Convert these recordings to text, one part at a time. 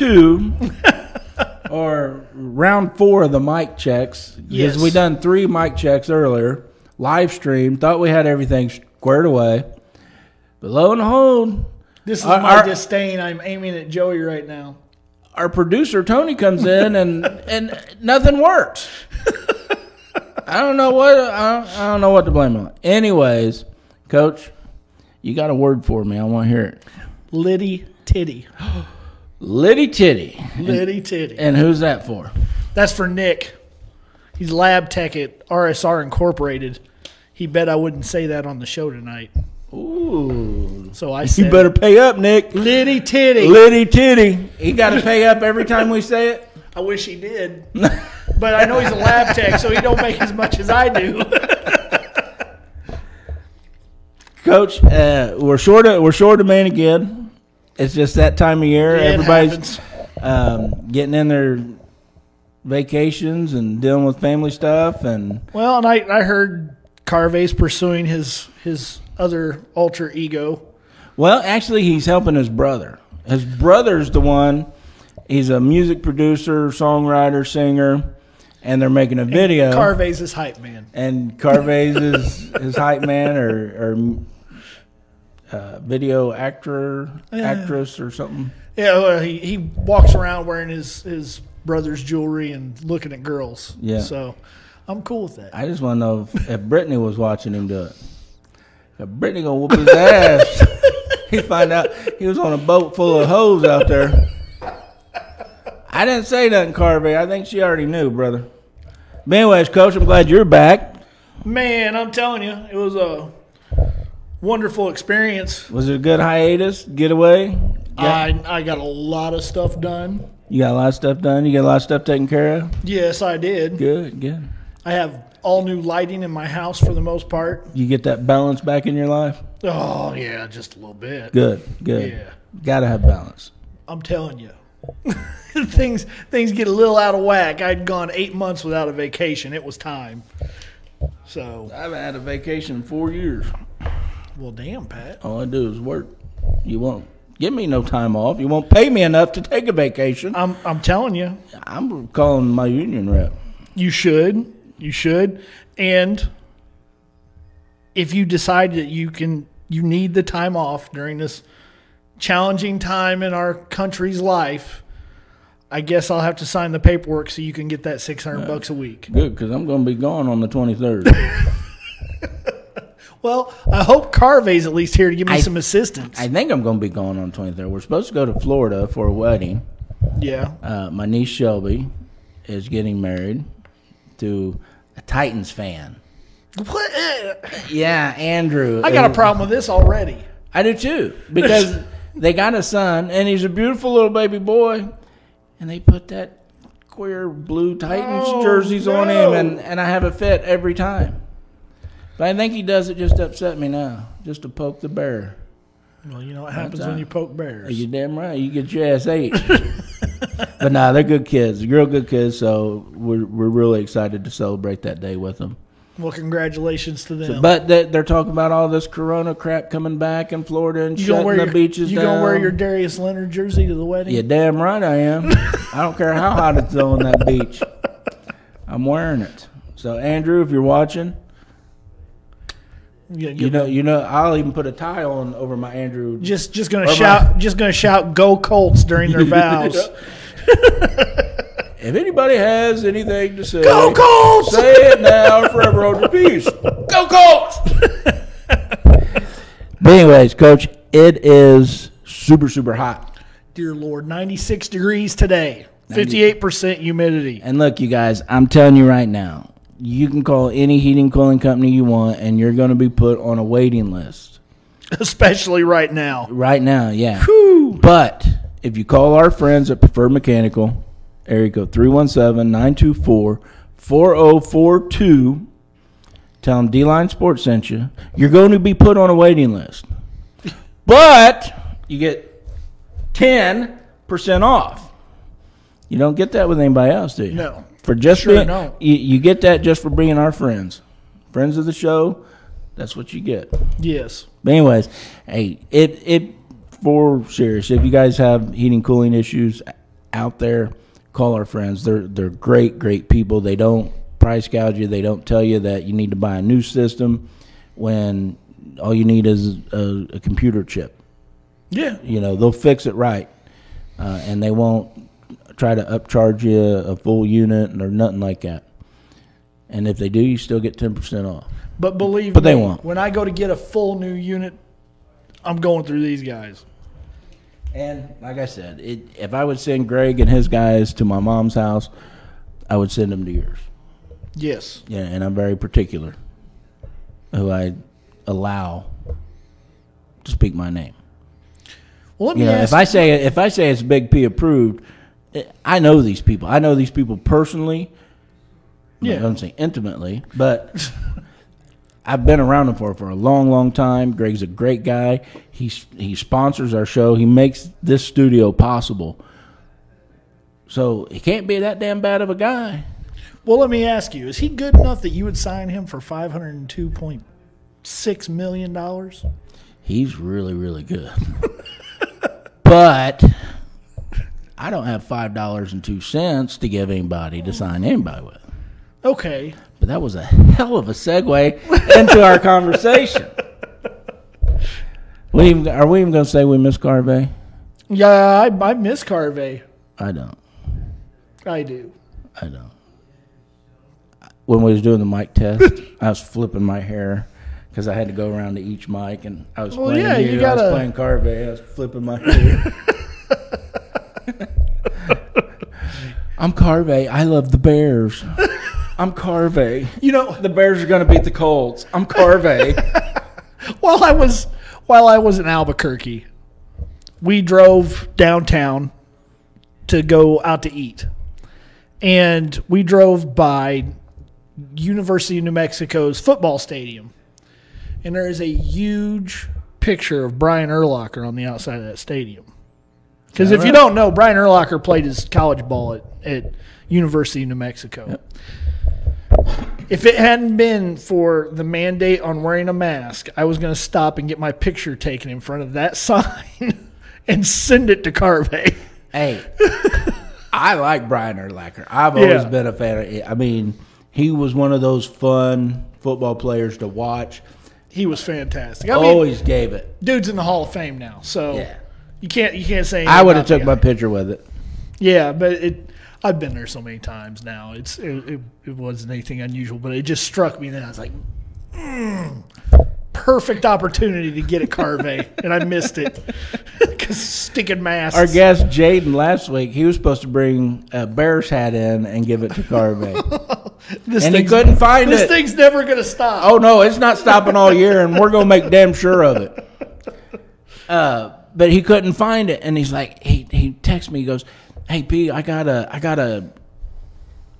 two or round four of the mic checks because Yes. we done three mic checks earlier, live stream. Thought we had everything squared away, but lo and behold, This is Our- my disdain. I'm aiming at Joey right now. our producer Tony comes in and and nothing works. I don't know what I don't, I don't know what to blame on. Anyways, Coach, you got a word for me? I want to hear it. Liddy Titty. Liddy Titty, Liddy Titty. and who's that for? That's for Nick. He's lab tech at RSR Incorporated. He bet I wouldn't say that on the show tonight. Ooh, So I said, you better pay up, Nick. Liddy Titty. Liddy Titty, he got to pay up every time we say it. I wish he did. but I know he's a lab tech, so he don't make as much as I do. Coach, uh, we're short of we're short of man again. It's just that time of year. It Everybody's um, getting in their vacations and dealing with family stuff, and Well, and I, I heard Carvey's pursuing his his other alter ego. well, actually, he's helping his brother. His brother's the one. He's a music producer, songwriter, singer, and they're making a video. Carvey's his hype man. and Carvey's is his hype man or, or uh, video actor, actress, or something. Yeah, well, he, he walks around wearing his, his brother's jewelry and looking at girls. Yeah. So I'm cool with that. I just want to know if, if Brittany was watching him do it. If Brittany gonna whoop his ass, he find out he was on a boat full of hoes out there. I didn't say nothing, Carvey. I think she already knew, brother. But anyways, Coach, I'm glad you're back. Man, I'm telling you, it was a wonderful experience. Was it a good hiatus, getaway? I I got a lot of stuff done. You got a lot of stuff done. You got a lot of stuff taken care of. Yes, I did. Good, good. I have all new lighting in my house for the most part. You get that balance back in your life. Oh yeah, just a little bit. Good, good. Yeah. Got to have balance. I'm telling you. things things get a little out of whack. I'd gone eight months without a vacation. It was time. So, I haven't had a vacation in four years. Well, damn, Pat. All I do is work. You won't give me no time off. You won't pay me enough to take a vacation. I'm I'm telling you, I'm calling my union rep. you should. You should. And if you decide that you can, you need the time off during this challenging time in our country's life. I guess I'll have to sign the paperwork so you can get that six hundred bucks a week. Good, because I'm going to be gone on the 23rd. Well, I hope Carvey's at least here to give me I- some assistance. I think I'm going to be gone on the 23rd. We're supposed to go to Florida for a wedding. yeah. Uh, my niece Shelby is getting married to a Titans fan. What? Yeah, Andrew. I got a problem with this already. I do too because they got a son and he's a beautiful little baby boy, and they put that queer blue Titans Oh, jerseys on him, and, and I have a fit every time. But I think he does it just to upset me now, just to poke the bear. Well, you know what happens when you poke bears. You damn right, you get your ass ate. but nah, they're good kids. Real good kids, so we're we're really excited to celebrate that day with them. Well, congratulations to them. But they, they're talking about all this Corona crap coming back in Florida and you shutting the your, beaches you down. gonna wear your Darius Leonard jersey to the wedding? Yeah, damn right I am. I don't care how hot it's on that beach. I'm wearing it. So Andrew, if you're watching, Yeah, you know, you know, I'll even put a tie on over my Andrew. just just gonna Or my- shout, just gonna shout, "Go Colts!" during their vows. If anybody has anything to say, Go Colts! say it now, or forever hold your peace. Go Colts! but anyways, Coach, it is super super hot. Dear Lord, 96 degrees today, 58 percent humidity. And look, you guys, I'm telling you right now, you can call any heating cooling company you want, and you're going to be put on a waiting list. Especially right now. Right now, yeah. Whew. But if you call our friends at Preferred Mechanical, area code 317 924 4042, tell them D Line Sports sent you, you're going to be put on a waiting list. But you get 10% off. You don't get that with anybody else, do you? No. For just Sure being. You, you get that just for bringing our friends. Friends of the show, that's what you get. Yes. But anyways, hey, it it for serious. If you guys have heating cooling issues, out there, call our friends. They're they're great, great people. They don't price gouge you. They don't tell you that you need to buy a new system when all you need is a, a computer chip. Yeah. You know, they'll fix it right, uh, and they won't try to upcharge you a full unit or nothing like that. And if they do, you still get ten percent off. But believe But me, they won't. when I go to get a full new unit, I'm going through these guys. And like I said, it, if I would send Greg and his guys to my mom's house, I would send them to yours. Yes. Yeah, and I'm very particular who I allow to speak my name. Well, let me You know, ask if I say if I say it's Big P approved, I know these people. I know these people personally. Yeah. I don't say intimately, but I've been around him for for a long, long time. Greg's a great guy. He he sponsors our show. He makes this studio possible. So he can't be that damn bad of a guy. Well, let me ask you: Is he good enough that you would sign him for five hundred and two point six million dollars? He's really, really good. but I don't have five dollars and two cents to give anybody to sign anybody with. Okay. But that was a hell of a segue into our conversation. We even, are we even going to say we miss Carvey? Yeah, I, I miss Carvey. I don't. I do. I don't. When we was doing the mic test, I was flipping my hair because I had to go around to each mic, and I was Well, playing yeah, you. you gotta- was playing Carvey. I was flipping my hair. I'm Carvey. I love the Bears. I'm Carvey. You know, The Bears are going to beat the Colts. I'm Carvey. while I was while I was in Albuquerque, we drove downtown to go out to eat. And we drove by University of New Mexico's football stadium. And there is a huge picture of Brian Urlacher on the outside of that stadium. Because that if you don't know, Brian Urlacher played his college ball at, at University of New Mexico. If it hadn't been for the mandate on wearing a mask, I was going to stop and get my picture taken in front of that sign and send it to Carvey. Hey, I like Brian Urlacher. I've always Yeah. been a fan of it. I mean, he was one of those fun football players to watch. He was fantastic. I mean, always gave it. dude's in the Hall of Fame now, so Yeah. You can't you can't say. I would have took my picture with it. Yeah, but it. I've been there so many times now. It's it, it, it wasn't anything unusual, but it just struck me that I was like, mm, perfect opportunity to get a Carve, and I missed it because sticking masks. Our guest Jaden last week, he was supposed to bring a Bears hat in and give it to Carve, This and he couldn't find This it. thing's never gonna stop. oh no, it's not stopping all year, and we're gonna make damn sure of it. Uh, but he couldn't find it, and he's like, he he texts me, he goes, "Hey P, I got a I got a,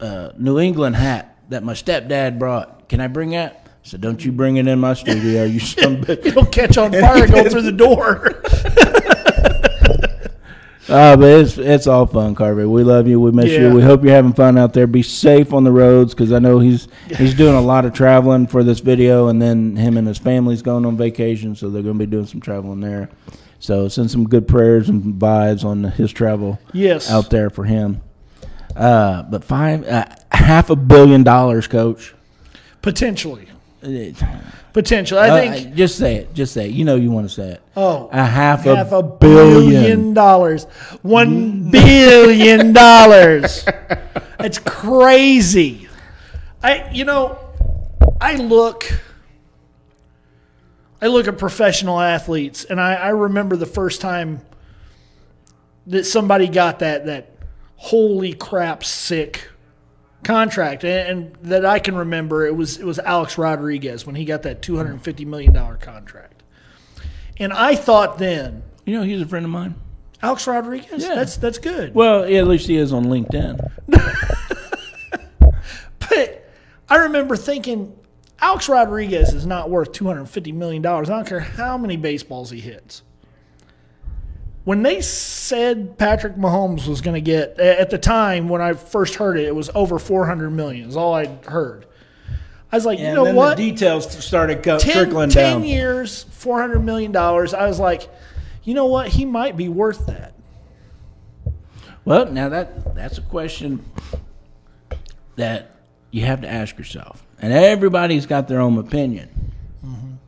uh New England hat that my stepdad brought. Can I bring that?" Said, "Don't you bring it in my studio, you a bitch." It'll catch on fire going through the door. Uh, but it's it's all fun, Carver. We love you. We miss Yeah. you. We hope you're having fun out there. Be safe on the roads because I know he's he's doing a lot of traveling for this video, and then him and his family's going on vacation, so they're going to be doing some traveling there. So send some good prayers and vibes on his travel Yes. out there for him. Uh, but five uh, half a billion dollars, coach. Potentially. Uh, Potentially. I think just say it. Just say it. You know you want to say it. Oh, a half, half a, a billion. billion dollars. One billion dollars. It's crazy. I you know, I look I look at professional athletes and I, I remember the first time that somebody got that that holy crap sick contract and, and that I can remember it was it was Alex Rodriguez when he got that two hundred and fifty million dollar contract. And I thought then, You know he's a friend of mine. Alex Rodriguez, Yeah. that's that's good. Well, yeah, at least he is on LinkedIn. But I remember thinking Alex Rodriguez is not worth two hundred and fifty million dollars. I don't care how many baseballs he hits. When they said Patrick Mahomes was going to get at the time when I first heard it, it was over 400 million, Is all I heard. I was like, you know what? details started 10, trickling 10 down. years, four hundred million dollars. I was like, you know what? He might be worth that. Well, now that that's a question that you have to ask yourself, and everybody's got their own opinion.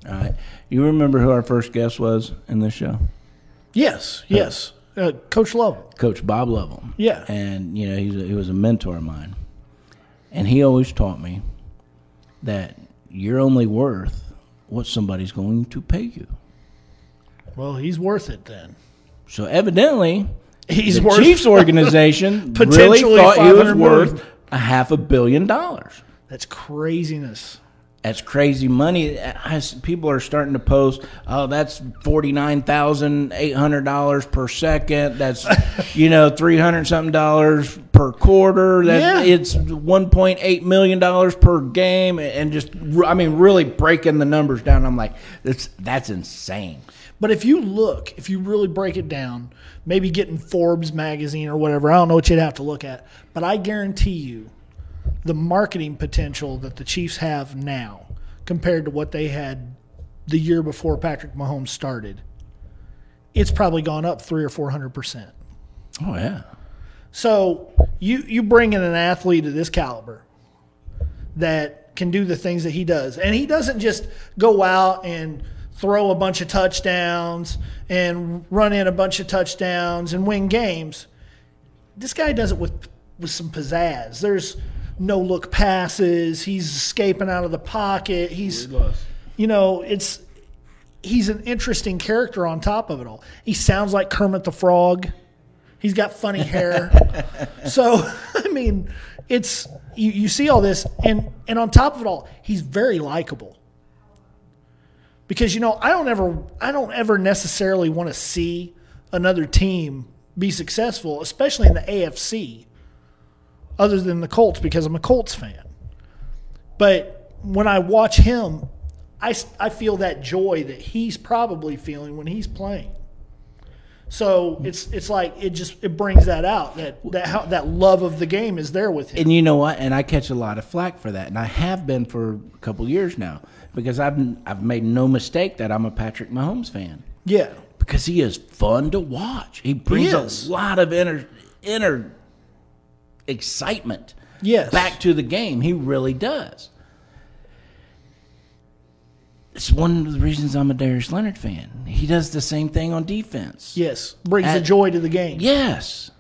All right, you remember who our first guest was in this show? Yes, yes. Uh, Coach Lovell. Coach Bob Lovell. Yeah. and you know he's a, he was a mentor of mine, and he always taught me that you're only worth what somebody's going to pay you. Well, he's worth it then. So evidently, He's the worth Chiefs organization really thought he was 500 million. worth a half a billion dollars. That's craziness. That's crazy money. I people are starting to post, oh, that's forty nine thousand eight hundred dollars per second. That's you know three hundred something dollars per quarter. That Yeah. it's one point eight million dollars per game, and just I mean really breaking the numbers down. I'm like, that's that's insane. But if you look, if you really break it down, maybe getting Forbes magazine or whatever, I don't know what you'd have to look at, but I guarantee you the marketing potential that the Chiefs have now compared to what they had the year before Patrick Mahomes started, it's probably gone up three or four hundred percent. Oh yeah, So you you bring in an athlete of this caliber that can do the things that he does, and he doesn't just go out and throw a bunch of touchdowns and run in a bunch of touchdowns and win games. This guy does it with with some pizzazz. There's no look passes. He's escaping out of the pocket. He's you know it's he's an interesting character on top of it all. He sounds like Kermit the Frog. He's got funny hair. so, I mean, it's you, you see all this and and on top of it all, he's very likable. Because you know, I don't ever I don't ever necessarily want to see another team be successful, especially in the AFC, other than the Colts because I'm a Colts fan. But when I watch him, I, I feel that joy that he's probably feeling when he's playing. So it's it's like it just it brings that out that that how, that love of the game is there with him. and you know what? And I catch a lot of flack for that, and I have been for a couple years now because I've I've made no mistake that I'm a Patrick Mahomes fan Yeah, because he is fun to watch. He brings is. a lot of inner inner excitement Yes. back to the game. He really does. It's one of the reasons I'm a Darius Leonard fan. He does the same thing on defense. yes, brings the joy to the game. Yes.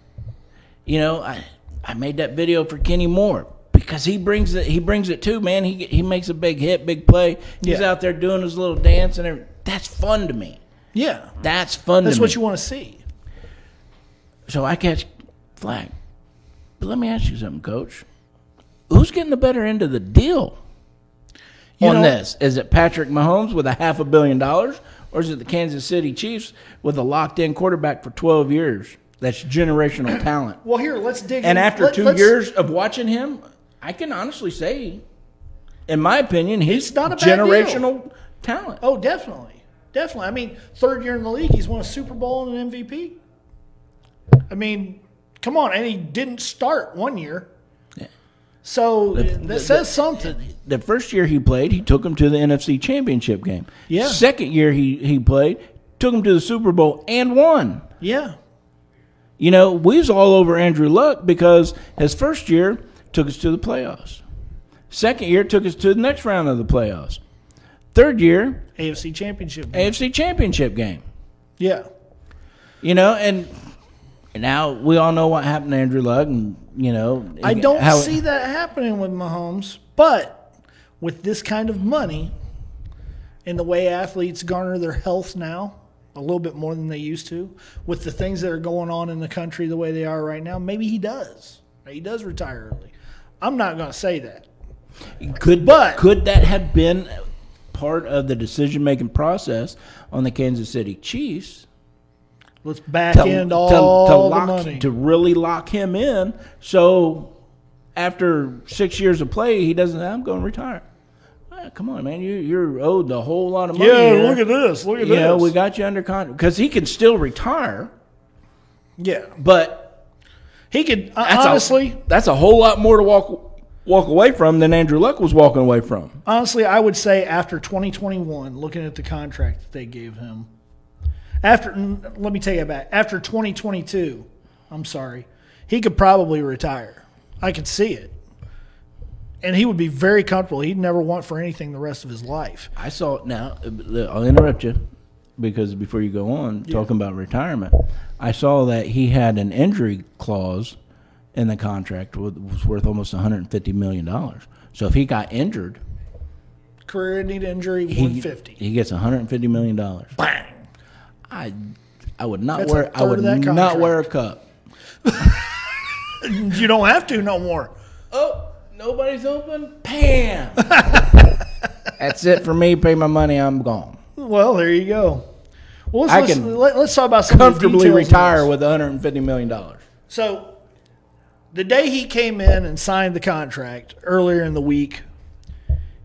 You know, I I made that video for Kenny Moore because he brings it. He brings it too, man. He he makes a big hit, big play. He's Yeah. out there doing his little dance and everything. That's fun to me. Yeah, That's fun. that's what me. you want to see. So I catch flag. But let me ask you something, Coach. Who's getting the better end of the deal You on know- this? Is it Patrick Mahomes with a half a billion dollars, or is it the Kansas City Chiefs with a locked-in quarterback for 12 years? That's generational talent. Well, here let's dig. And in. after Let- 2 years of watching him, I can honestly say, in my opinion, he's It's not a generational talent. oh, definitely, definitely. I mean, third year in the league, he's won a Super Bowl and an MVP. I mean, come on, and he didn't start one year. Yeah. So that the- says something. The first year he played, he took him to the NFC Championship game. Yeah. Second year he, he played, took him to the Super Bowl and won. Yeah, You know, we was all over Andrew Luck because his first year took us to the playoffs. Second year took us to the next round of the playoffs. Third year, AFC Championship. AFC Championship game. yeah, You know, and now we all know what happened to Andrew Luck, and you know, I don't how- see that happening with Mahomes, but with this kind of money and the way athletes garner their health now, a little bit more than they used to, with the things that are going on in the country the way they are right now, maybe he does. He does retire early. I'm not going to say that. Could But- could that have been part of the decision making process on the Kansas City Chiefs Let's back to, end to- all to the lock money. to really lock him in? So after six years of play, he doesn't. I'm going to retire. Ah, come on, man, you you're owed a whole lot of money. yeah, here. look at this. Look at you this. know, we got you under contract because he can still retire, yeah, but he could uh, that's honestly. a, that's a whole lot more to walk walk away from than Andrew Luck was walking away from. honestly, I would say after 2021, looking at the contract that they gave him, after let me take it back. After 2022, I'm sorry, he could probably retire. I could see it. And he would be very comfortable. He'd never want for anything the rest of his life. I saw it now. I'll interrupt you because before you go on talking about retirement, I saw that he had an injury clause in the contract was worth almost 150 million dollars. So if he got injured, Career ending injury, he, 150. he gets 150 million dollars. Bang. I I would not That's wear I would not wear a cup. You don't have to no more. Oh, nobody's open. Pam. That's it for me. Pay my money. I'm gone. Well, there you go. Well, let's, I let's, can let, us talk about some Comfortably of retire with 150 million dollars. So, the day he came in and signed the contract earlier in the week,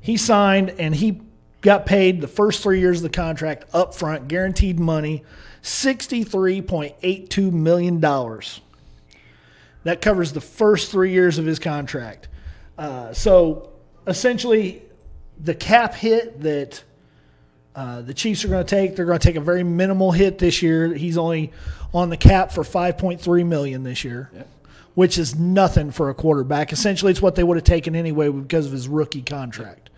he signed and he got paid the first three years of the contract up front, guaranteed money, $63.82 million. That covers the first three years of his contract. Uh, so, essentially, the cap hit that uh, the Chiefs are going to take. They're going to take a very minimal hit this year. He's only on the cap for 5.3 million this year, which is nothing for a quarterback. Essentially, it's what they would have taken anyway because of his rookie contract.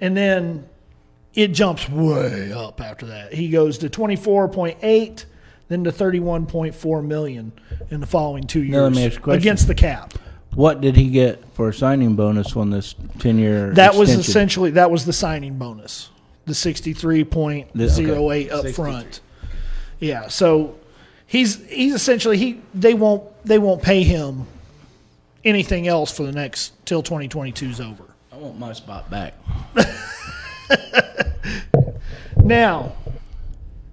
And then it jumps way up after that. He goes to 24.8, then to 31.4 million in the following two years Now, let me ask you a question. against the cap. What did he get for a signing bonus on this 10 year? That was essentially that was the signing bonus, the sixty three point The- zero okay. up front. Yeah, so he's he's essentially he they won't they won't pay him anything else for the next till 2022 is over. I want my spot back. Now,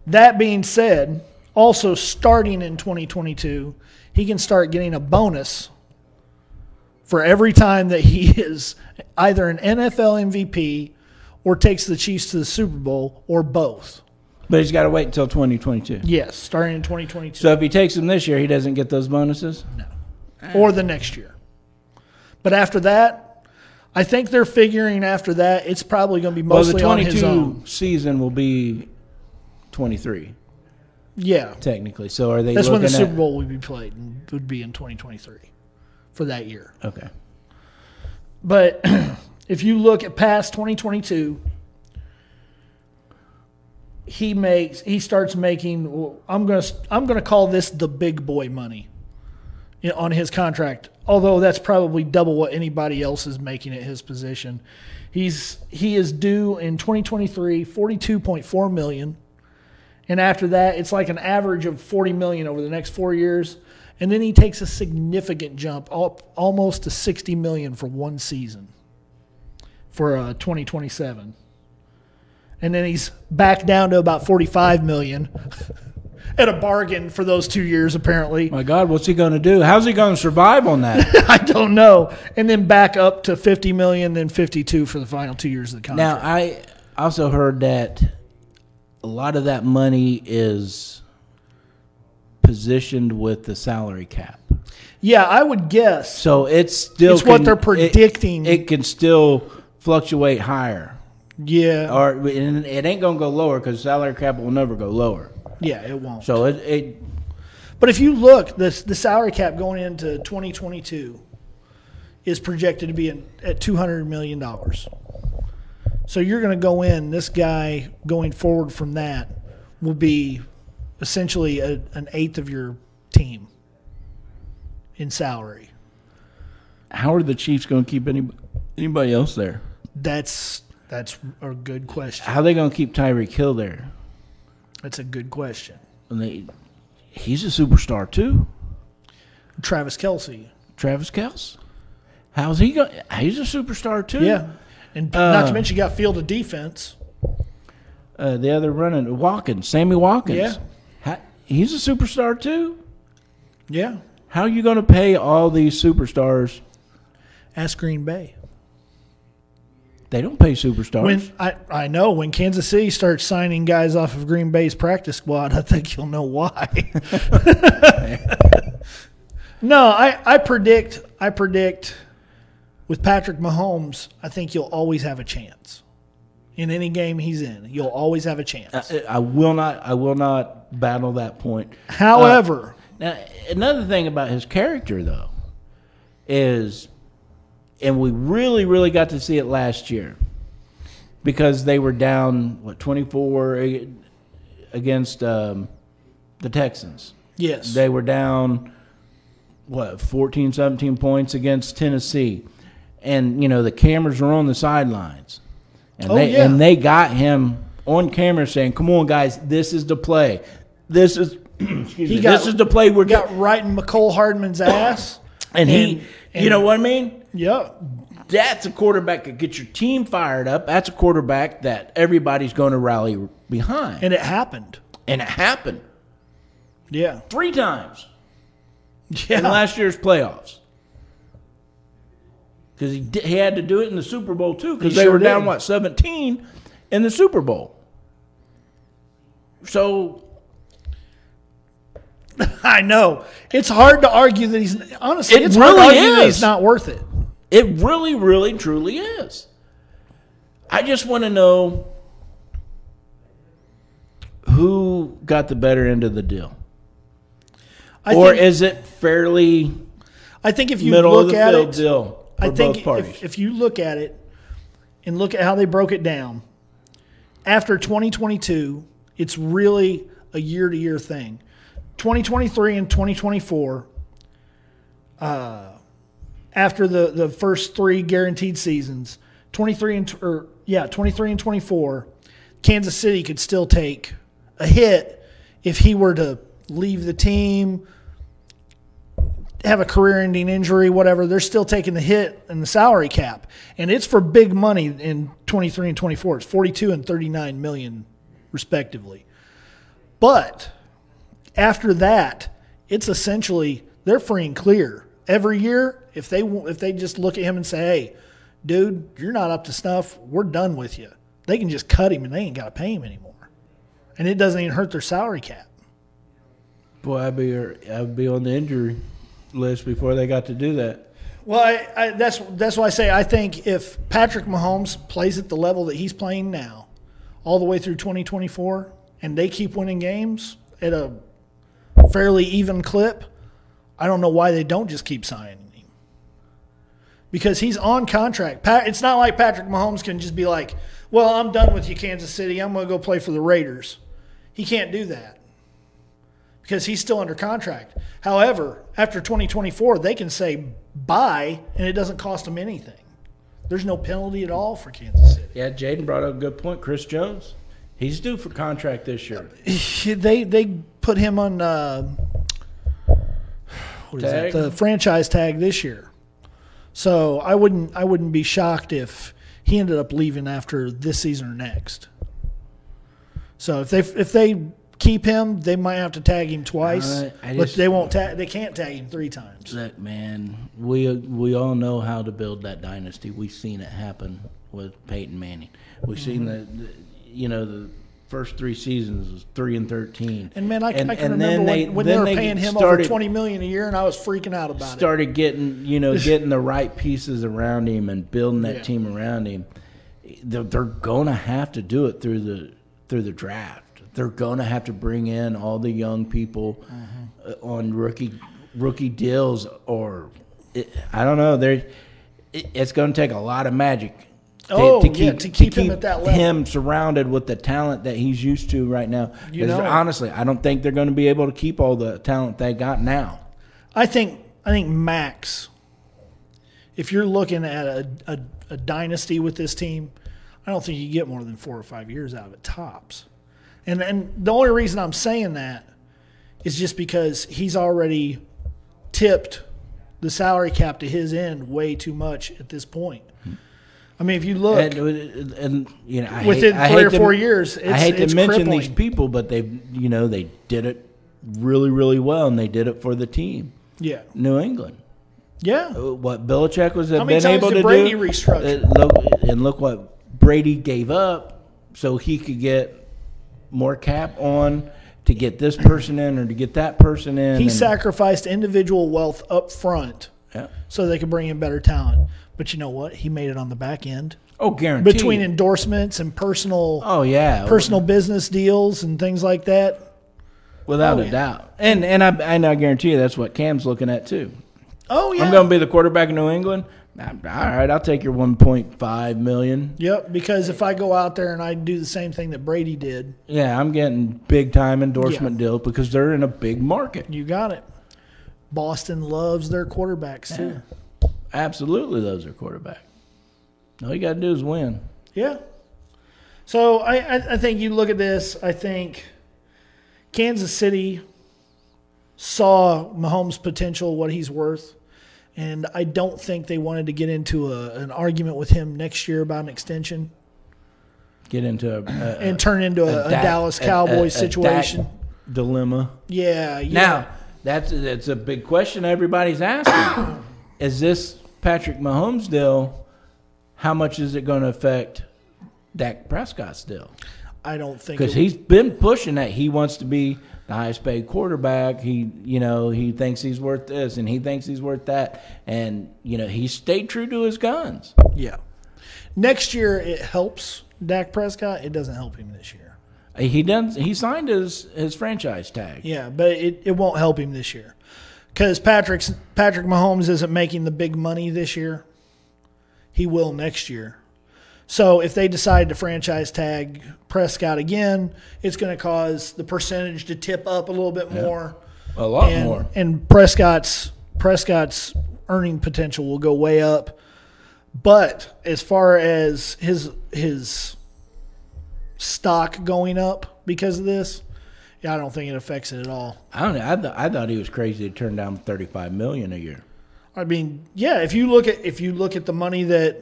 that being said, also starting in 2022, he can start getting a bonus for every time that he is either an NFL MVP or takes the Chiefs to the Super Bowl or both. But he's got to wait until 2022. Yes, starting in 2022 So if he takes them this year, he doesn't get those bonuses? No. Or the next year. But after that, I think they're figuring after that it's probably going to be Well, the mostly on his 22 own. season will be 23, Yeah, technically. So are they that's when the Super Bowl would be played and would be in 2023 for that year. Okay. But if you look at past 2022, he makes he starts making. well, I'm gonna I'm gonna call this the big boy money on his contract. Although that's probably double what anybody else is making at his position. He's he is due in 2023 42.4 million, and after that it's like an average of 40 million over the next four years. And then he takes a significant jump, up almost to 60 million for one season for uh, 2027. And then he's back down to about 45 million at a bargain for those two years, apparently. My God, what's he going to do? How's he going to survive on that? I don't know. And then back up to 50 million, then 52 for the final two years of the contract. now. I also heard that a lot of that money is positioned with the salary cap. yeah, I would guess. So it's still It's what they're it- predicting. It, can still fluctuate higher, Yeah. or and it ain't gonna go lower because salary cap will never go lower. Yeah, it won't. So it, it But if you look, the the salary cap going into 2022 is projected to be in, at 200 million dollars. So you're going to go in. This guy going forward from that will be essentially a, an eighth of your team in salary. how are the Chiefs gonna keep any, anybody else there? That's that's a good question. How are they gonna keep Tyreek Hill there? That's a good question. And they, he's a superstar too. Travis Kelce, Travis Kelce. How's he going? He's a superstar too. yeah, and not Uh, to mention you got field of defense. Uh, the other running Watkins, Sammy Watkins. Yeah. How- he's a superstar too. Yeah, How are you going to pay all these superstars? ask Green Bay. They don't pay superstars. When I, I know when Kansas City starts signing guys off of Green Bay's practice squad, I think you'll know why. no, I, I predict I predict with Patrick Mahomes, I think you'll always have a chance. In any game he's in, you'll always have a chance. I, I will not. I will not battle that point. However, uh, Now, another thing about his character, though, is, and we really, really got to see it last year because they were down, what, 24 against um, the Texans. Yes. They were down, what, 14, 17 points against Tennessee. And, you know, the cameras were on the sidelines. And, Oh, they, yeah. and they got him on camera saying, come on, guys, this is the play. This is, excuse me, got- this is the play we're got getting. right in Mecole Hardman's ass. And he, and- you know what I mean? Yep. That's a quarterback that gets your team fired up. That's a quarterback that everybody's going to rally behind. And it happened. And it happened Yeah. three times. in Yeah. last year's playoffs. Because he, he had to do it in the Super Bowl too, because they sure were down did. what seventeen in the Super Bowl. So I know. It's hard to argue that he's honestly It it's hard really to argue that is. he's not worth it. It really, really, truly is. I just want to know who got the better end of the deal, I or think, is it fairly I think if you middle look of the at field it, deal for I think both parties? if, if you look at it and look at how they broke it down, after 2022, it's really a year to year thing. 2023 and 2024, uh, after the, the first three guaranteed seasons, 23 and or yeah, 23 and 24, Kansas City could still take a hit if he were to leave the team, have a career-ending injury, whatever, they're still taking the hit in the salary cap, and it's for big money in 23 and 24. It's 42 and 39 million, respectively. But after that, it's essentially they're free and clear every year. If they if they just look at him and say, "Hey, dude, you're not up to snuff. We're done with you," they can just cut him and they ain't got to pay him anymore, and it doesn't even hurt their salary cap. Boy, I'd be I'd be on the injury list before they got to do that. Well, I, I, that's that's why I say I think if Patrick Mahomes plays at the level that he's playing now, all the way through 2024, and they keep winning games at a fairly even clip, I don't know why they don't just keep signing him. Because he's on contract. Pat, it's not like Patrick Mahomes can just be like, "Well, I'm done with you, Kansas City. I'm going to go play for the Raiders." He can't do that because he's still under contract. However, after 2024, they can say bye, and it doesn't cost them anything. There's no penalty at all for Kansas City. Yeah, Jaden brought up a good point. Chris Jones, he's due for contract this year. They they put him on uh, what is Tag? that? The franchise tag this year. So I wouldn't I wouldn't be shocked if he ended up leaving after this season or next. So if they if they keep him, they might have to tag him twice, Uh, I but they won't tag. They can't tag him three times. Look, man, we we all know how to build that dynasty. We've seen it happen with Peyton Manning. We've seen the, the, you know, the first three seasons was three and thirteen. And man, I, And- I can remember then when, they- when they were they paying him started- over twenty million a year, and I was freaking out about it. started getting you know getting the right pieces around him and building that Yeah. team around him. They're, they're gonna have to do it through the through the draft. They're gonna have to bring in all the young people uh, on rookie rookie deals, or I don't know. It, it's gonna take a lot of magic. To, Oh, yeah, to keep him at that level. him surrounded with the talent that he's used to right now. You know honestly, I don't think they're going to be able to keep all the talent they got now. I think I think max. If you're looking at a, a, a dynasty with this team, I don't think you get more than four or five years out of it tops. And and the only reason I'm saying that is just because he's already tipped the salary cap to his end way too much at this point. I mean, if you look, and, and you know, I Within hate, I three hate or to- four years, I hate to mention crippling. these people, but they, you know, they did it really, really well, and they did it for the team, yeah, New England. yeah, Uh, What Belichick was How been able to Brady do, restructure? uh, look, and look what Brady gave up, so he could get more cap on to get this person in or to get that person in. he and- sacrificed individual wealth up front yeah. so they could bring in better talent. But you know what? He made it on the back end Oh, guaranteed. between endorsements and personal oh yeah, personal business deals and things like that. without Oh, a yeah. doubt. And and I and I guarantee you that's what Cam's looking at too. Oh yeah. I'm going to be the quarterback of New England. All right, I'll take your 1.5 million. Yep, because if I go out there and I do the same thing that Brady did, Yeah, I'm getting big time endorsement deal because they're in a big market. you got it. Boston loves their quarterbacks too. Absolutely, those are quarterback. All you got to do is win. Yeah. So I, I, I think you look at this. I think Kansas City saw Mahomes' potential, what he's worth, and I don't think they wanted to get into a, an argument with him next year about an extension Get into a, a, and turn into a, a Dak- Dallas a- a- Cowboys a situation. Dilemma. yeah, yeah. Now, that's that's a big question everybody's asking. Is this Patrick Mahomes deal? How much is it going to affect Dak Prescott's deal? I don't think Because he's been pushing that he wants to be the highest paid quarterback. He, you know, he thinks he's worth this and he thinks he's worth that, and you know, he stayed true to his guns. yeah. Next year it helps Dak Prescott. It doesn't help him this year. He done. He signed his his franchise tag. Yeah, but it, it won't help him this year because Patrick's Patrick Mahomes isn't making the big money this year. He will next year. So if they decide to franchise tag Prescott again, it's going to cause the percentage to tip up a little bit more, A lot and, more. and Prescott's Prescott's earning potential will go way up. But as far as his his stock going up because of this, yeah, I don't think it affects it at all. I don't know. I, th- I thought he was crazy to turn down thirty five million a year. I mean, yeah, if you look at if you look at the money that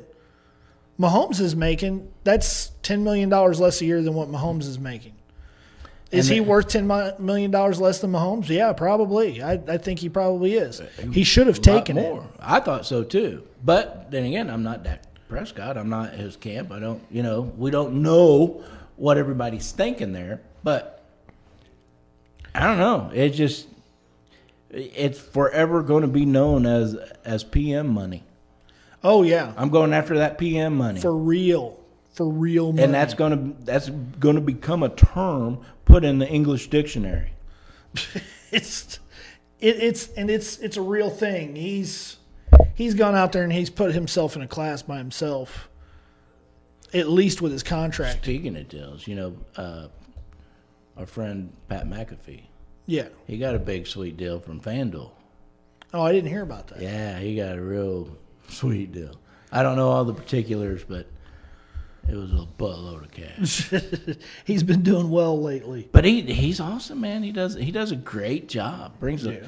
Mahomes is making, that's ten million dollars less a year than what Mahomes is making. Is And he worth ten million dollars less than Mahomes? Yeah, probably. I, I think he probably is. Uh, he should have taken it. more. I thought so too. But then again, I'm not Dak Prescott. I'm not his camp. I don't. You know, we don't know what everybody's thinking there. But I don't know. It just it's forever going to be known as as PM money. Oh yeah, I'm going after that PM money. for real, for real money. and that's going to that's to become a term put in the English dictionary. it's it, it's and it's it's a real thing. He's he's gone out there and he's put himself in a class by himself. At least with his contract. Speaking of deals, you know, uh, our friend Pat McAfee, Yeah. he got a big sweet deal from FanDuel. Oh, I didn't hear about that. Yeah, he got a real sweet deal. I don't know all the particulars, but it was a buttload of cash. He's been doing well lately. but he he's awesome, man. He does he does a great job. brings a Yeah.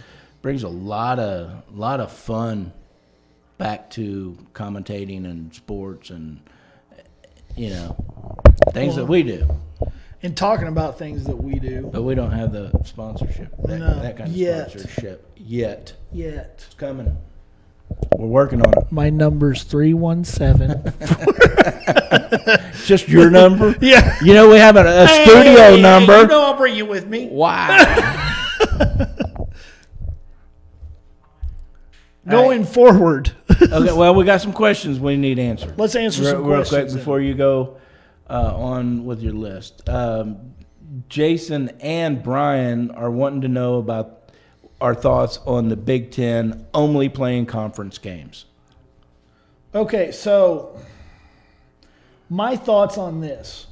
brings a lot of lot of fun back to commentating and sports and you know things that we do. And talking about things that we do But we don't have the sponsorship. That, No, that kind of yet. sponsorship yet. yet. It's coming. We're working on it. My number's 317. Just your number. yeah. You know we have a, a studio number. You know I'll bring you with me. Wow. Going forward, okay. Well, we got some questions we need answered. let's answer real, some real questions. quick then. before you go uh, on with your list. Um, Jason and Brian are wanting to know about our thoughts on the Big Ten only playing conference games. Okay, so my thoughts on this.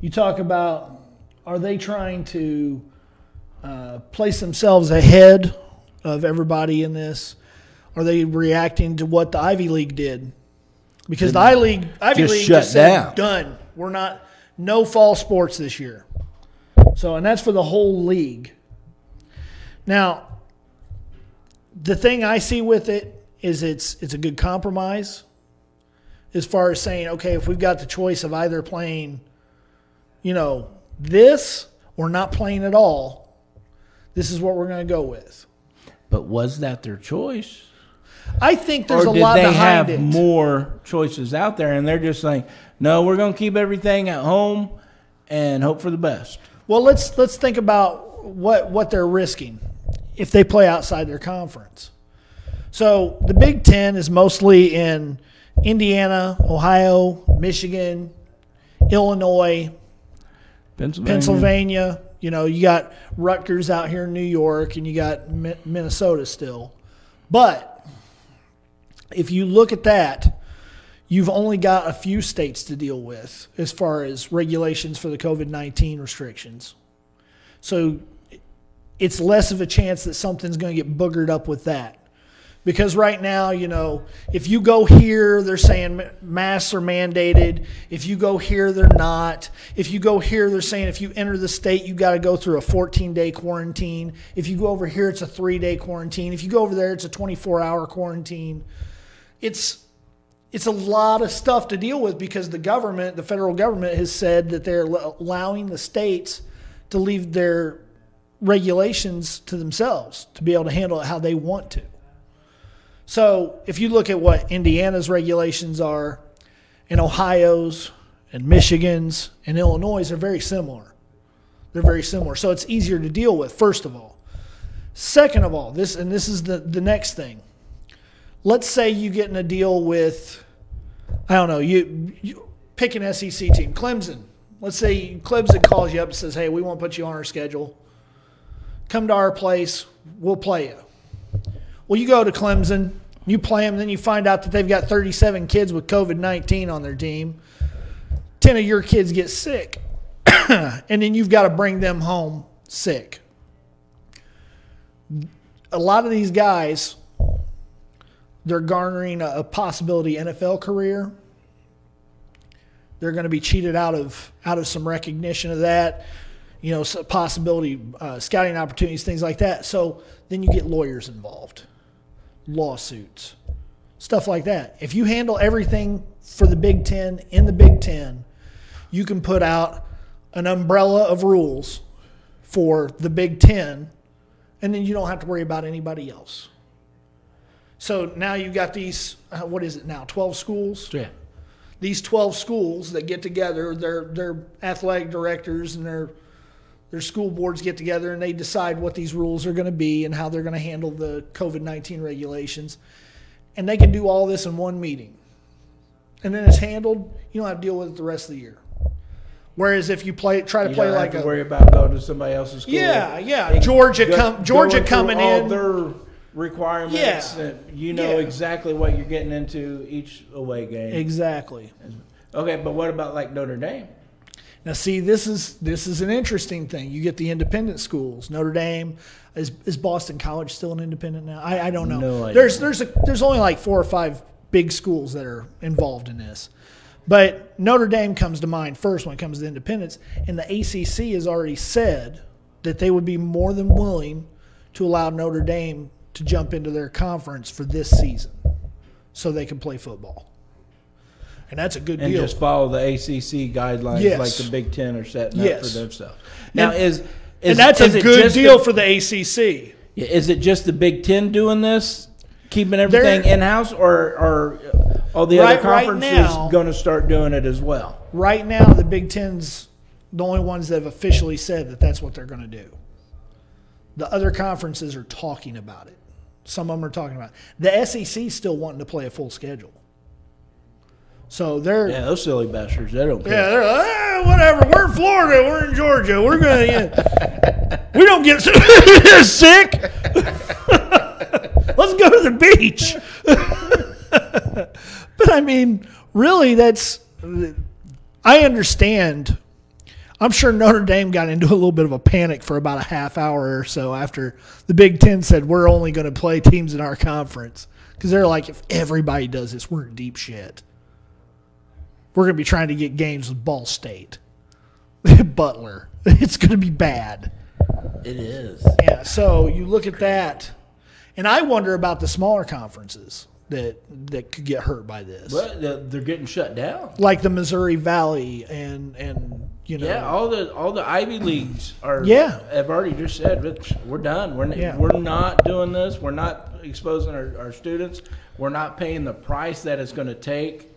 You talk about are they trying to uh, place themselves ahead of everybody in this? Are they reacting to what the Ivy League did? Because the Ivy League, Ivy Just League shut just said, down. done. We're not no fall sports this year. So, and that's for the whole league. Now, the thing I see with it is it's it's a good compromise as far as saying, okay, if we've got the choice of either playing, you know, this or not playing at all, this is what we're going to go with. But was that their choice? I think there's or a did lot they behind have it. more choices out there and they're just saying no we're going to keep everything at home and hope for the best Well, let's let's think about what what they're risking if they play outside their conference. So the Big Ten is mostly in Indiana, Ohio, Michigan, Illinois, pennsylvania, Pennsylvania. You know, you got Rutgers out here in New York, and you got Minnesota still. But if you look at that, you've only got a few states to deal with as far as regulations for the COVID 19 restrictions. So it's less of a chance that something's going to get boogered up with that. Because right now, you know, if you go here, they're saying masks are mandated. If you go here, they're not. If you go here, they're saying if you enter the state, you got to go through a 14 day quarantine. If you go over here, it's a three day quarantine. If you go over there, it's a 24 hour quarantine. It's it's a lot of stuff to deal with because the government, the federal government, has said that they're allowing the states to leave their regulations to themselves to be able to handle it how they want to. So if you look at what Indiana's regulations are, and Ohio's, and Michigan's, and Illinois are very similar. They're very similar. So it's easier to deal with, first of all. Second of all, this and this is the, the next thing. Let's say you get in a deal with, I don't know, you, you pick an SEC team, Clemson. Let's say Clemson calls you up and says, hey, we won't put you on our schedule. Come to our place, we'll play you. Well, you go to Clemson, you play them, then you find out that they've got 37 kids with COVID 19 on their team. 10 of your kids get sick, and then you've got to bring them home sick. A lot of these guys, they're garnering a, a possibility NFL career. They're going to be cheated out of out of some recognition of that, you know, possibility uh, scouting opportunities, things like that. So then you get lawyers involved lawsuits, stuff like that. If you handle everything for the Big Ten in the Big Ten, you can put out an umbrella of rules for the Big Ten, and then you don't have to worry about anybody else. So now you've got these, uh, what is it now, 12 schools? Yeah. These 12 schools that get together, their, their athletic directors and their their school boards get together and they decide what these rules are going to be and how they're going to handle the COVID 19 regulations. And they can do all this in one meeting. And then it's handled, you don't have to deal with it the rest of the year. Whereas if you play, try to You play don't like have to a worry about going to somebody else's school. yeah, yeah, Georgia Georgia coming all in, their requirements. Yeah. you know Yeah. exactly what you're getting into each away game. exactly. Okay, but what about like Notre Dame? Now, see, this is this is an interesting thing. You get the independent schools. Notre Dame is is Boston College still an independent now? I, I don't know. No idea. There's there's a there's only like four or five big schools that are involved in this, but Notre Dame comes to mind first when it comes to independence. And the ACC has already said that they would be more than willing to allow Notre Dame to jump into their conference for this season, so they can play football. And that's a good deal. And deal. just follow the ACC guidelines Yes. like the Big Ten are setting Yes. up for themselves. Now, And- is, is and that's is a good deal the- for the ACC. Is it just the Big Ten doing this, keeping everything in house, or are all the Right- other conferences now- going to start doing it as well? Right now, the Big Ten's the only ones that have officially said that that's what they're going to do. The other conferences are talking about it. Some of them are talking about. The SEC still wanting to play a full schedule. So they're Yeah, those silly bastards. They don't care. Yeah, they're like, "Ah, whatever. We're in Florida. We're in Georgia. We're gonna. Yeah. we don't get sick. Let's go to the beach. but I mean, really, that's. I understand. I'm sure Notre Dame got into a little bit of a panic for about a half hour or so after the Big Ten said we're only going to play teams in our conference because they're like, if everybody does this, we're in deep shit we're going to be trying to get games with Ball State, Butler. It's going to be bad. It is. Yeah. So you look at that, and I wonder about the smaller conferences that that could get hurt by this, But they're they're getting shut down. like the Missouri Valley and and you know. Yeah, all the all the Ivy leagues are. Yeah. have already just said we're done. We're Yeah. we're not doing this. We're not exposing our, our students. We're not paying the price that it's going to take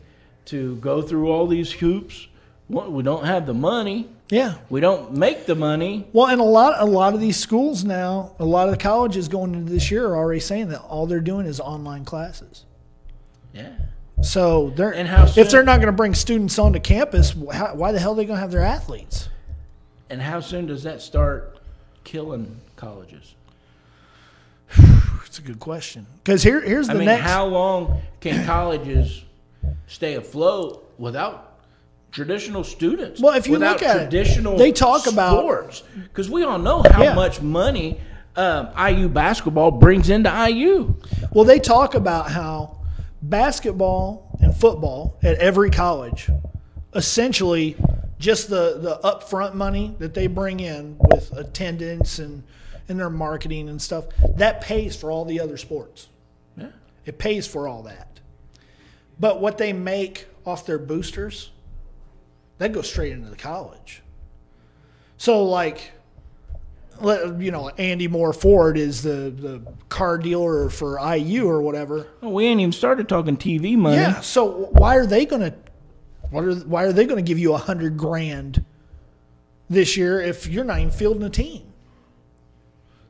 to go through all these hoops. We don't have the money. yeah. We don't make the money. Well, and a lot a lot of these schools now, a lot of the colleges going into this year are already saying that all they're doing is online classes. Yeah. So they're And how if they're not going to bring students onto campus, how, why the hell are they going to have their athletes? and how soon does that start killing colleges? It's a good question. Because here, here's the I mean, next. how long can colleges stay afloat without traditional students? Well, if you look at it, traditional, they talk about- sports because we all know how Yeah. much money um, IU basketball brings into IU. Well, they talk about how basketball and football at every college, essentially, just the the upfront money that they bring in with attendance and and their marketing and stuff, that pays for all the other sports. Yeah. It pays for all that. But what they make off their boosters, that goes straight into the college. So like you know, Andy Mohr Ford is the, the car dealer for IU or whatever. Well, we ain't even started talking TV money. Yeah. So why are they going to what are why are they going to give you a hundred grand this year if you're not even fielding a team?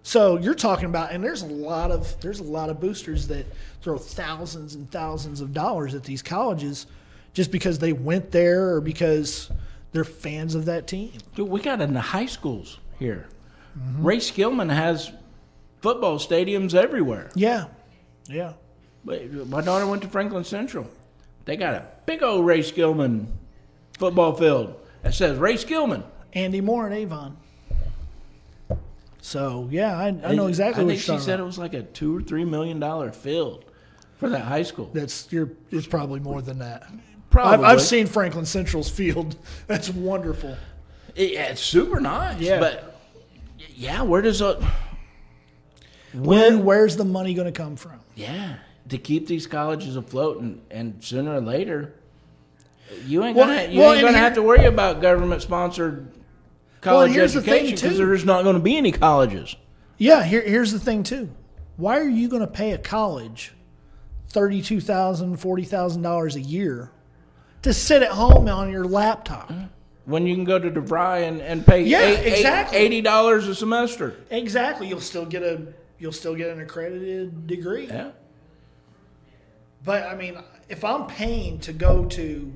So you're talking about, and there's a lot of there's a lot of boosters that throw thousands and thousands of dollars at these colleges just because they went there or because they're fans of that team. Dude, we got it in the high schools here. Mm-hmm. Ray Skillman has football stadiums everywhere. Yeah, yeah. But My daughter went to Franklin Central. They got a big old Ray Skillman football field that says Ray Skillman. Andy Mohr and Avon. So yeah, I, I know exactly I think she said about. it was like a two or three million dollar field for that high school. That's you're. It's probably more than that. I've, Probably. I've seen Franklin Central's field. That's wonderful. It- it's super nice. Yeah. But yeah, where does uh, it? Where where's the money going to come from? Yeah, to keep these colleges afloat, and, and sooner or later, you ain't Well, gonna you well, ain't gonna here- have to worry about government sponsored college here's the thing, education because too. there's not going to be any colleges. Yeah. Here, here's the thing too. Why are you going to pay a college thirty-two thousand, forty thousand dollars a year to sit at home on your laptop? Mm. When you can go to DeVry and, and pay Yeah, eight- eight- exactly. eighty dollars a semester. Exactly. You'll still get a you'll still get an accredited degree. Yeah, But I mean, if I'm paying to go to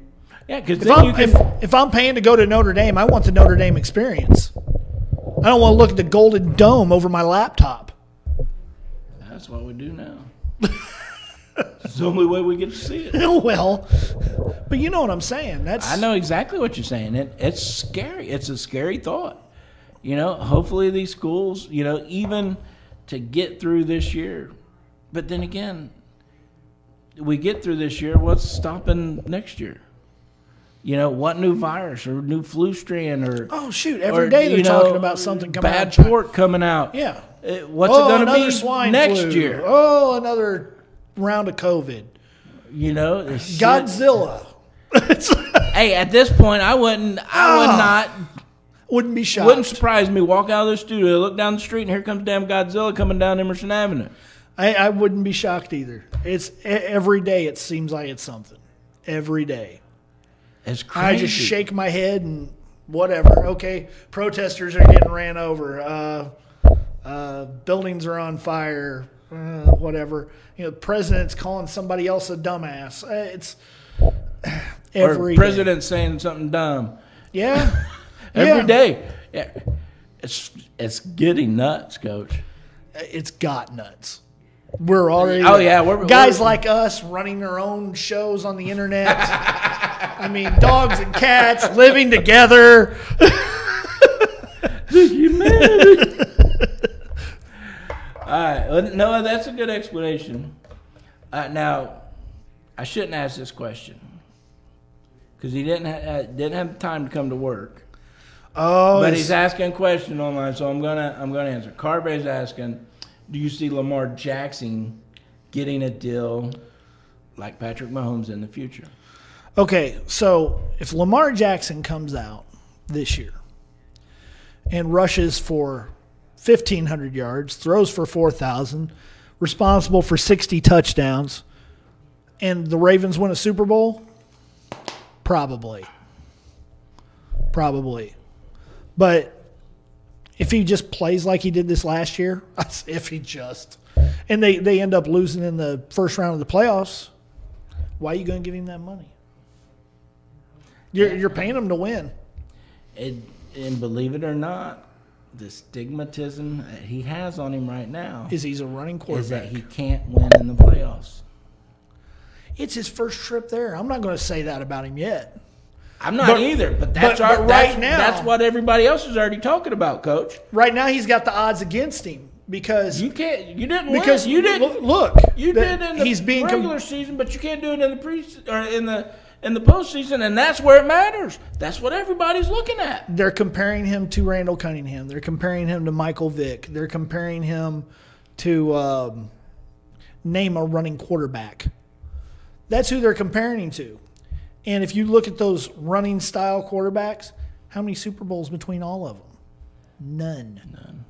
yeah, because If I'm, can. if, if I'm paying to go to Notre Dame, I want the Notre Dame experience. I don't want to look at the Golden Dome over my laptop. that's what we do now. it's the only way we get to see it. well, but you know what I'm saying. That's I know exactly what you're saying. It, it's scary. It's a scary thought. You know, hopefully these schools, you know, even to get through this year. But then again, we get through this year, what's stopping next year? You know, what new virus or new flu strand or Oh shoot! Every or, day they're you know, talking about something coming bad out. pork coming out. Yeah. What's oh, it going to another be swine next flu. year? Oh, another round of COVID. You know. Godzilla. Hey, at this point, I wouldn't. I would Ah. not Wouldn't be shocked. Wouldn't surprise me. Walk out of the studio, look down the street, and here comes damn Godzilla coming down Emerson Avenue. I, I wouldn't be shocked either. It's every day. It seems like it's something. Every day. It's crazy. I just shake my head and whatever. Okay, protesters are getting ran over. Uh, uh, buildings are on fire. Uh, whatever. You know, the president's calling somebody else a dumbass. Uh, it's Or every day. president saying something dumb Yeah. every Yeah. day. Yeah. It's it's getting nuts, coach. It's got nuts. We're already. Oh, yeah, we're- guys we're- like us running their own shows on the internet. I mean, dogs and cats living together. All right, well, no, that's a good explanation. Uh, now, I shouldn't ask this question because he didn't ha- uh, didn't have time to come to work. Oh, But he's asking a question online, so I'm gonna I'm gonna answer. Carberry's asking, do you see Lamar Jackson getting a deal like Patrick Mahomes in the future? Okay, so if Lamar Jackson comes out this year and rushes for 1,500 yards, throws for 4,000, responsible for 60 touchdowns, and the Ravens win a Super Bowl, probably. Probably. But if he just plays like he did this last year, if he just, and they, they end up losing in the first round of the playoffs, why are you going to give him that money? You're, you're paying him to win. And believe it or not, the stigmatism that he has on him right now Is he's a running is that quarterback? he can't win in the playoffs. it's his first trip there. I'm not going to say that about him yet. I'm not But- either, but that's but- our, but that's, right now- that's what everybody else is already talking about, Coach. Right now, he's got the odds against him because You can't. You didn't because win. You didn't. look. You did in the he's being com- regular season, but you can't do it in the pre or in the in the postseason, and that's where it matters. That's what everybody's looking at. they're comparing him to Randall Cunningham. They're comparing him to Michael Vick. They're comparing him to um, name a running quarterback. That's who they're comparing him to. And if you look at those running style quarterbacks, how many Super Bowls between all of them? None. None.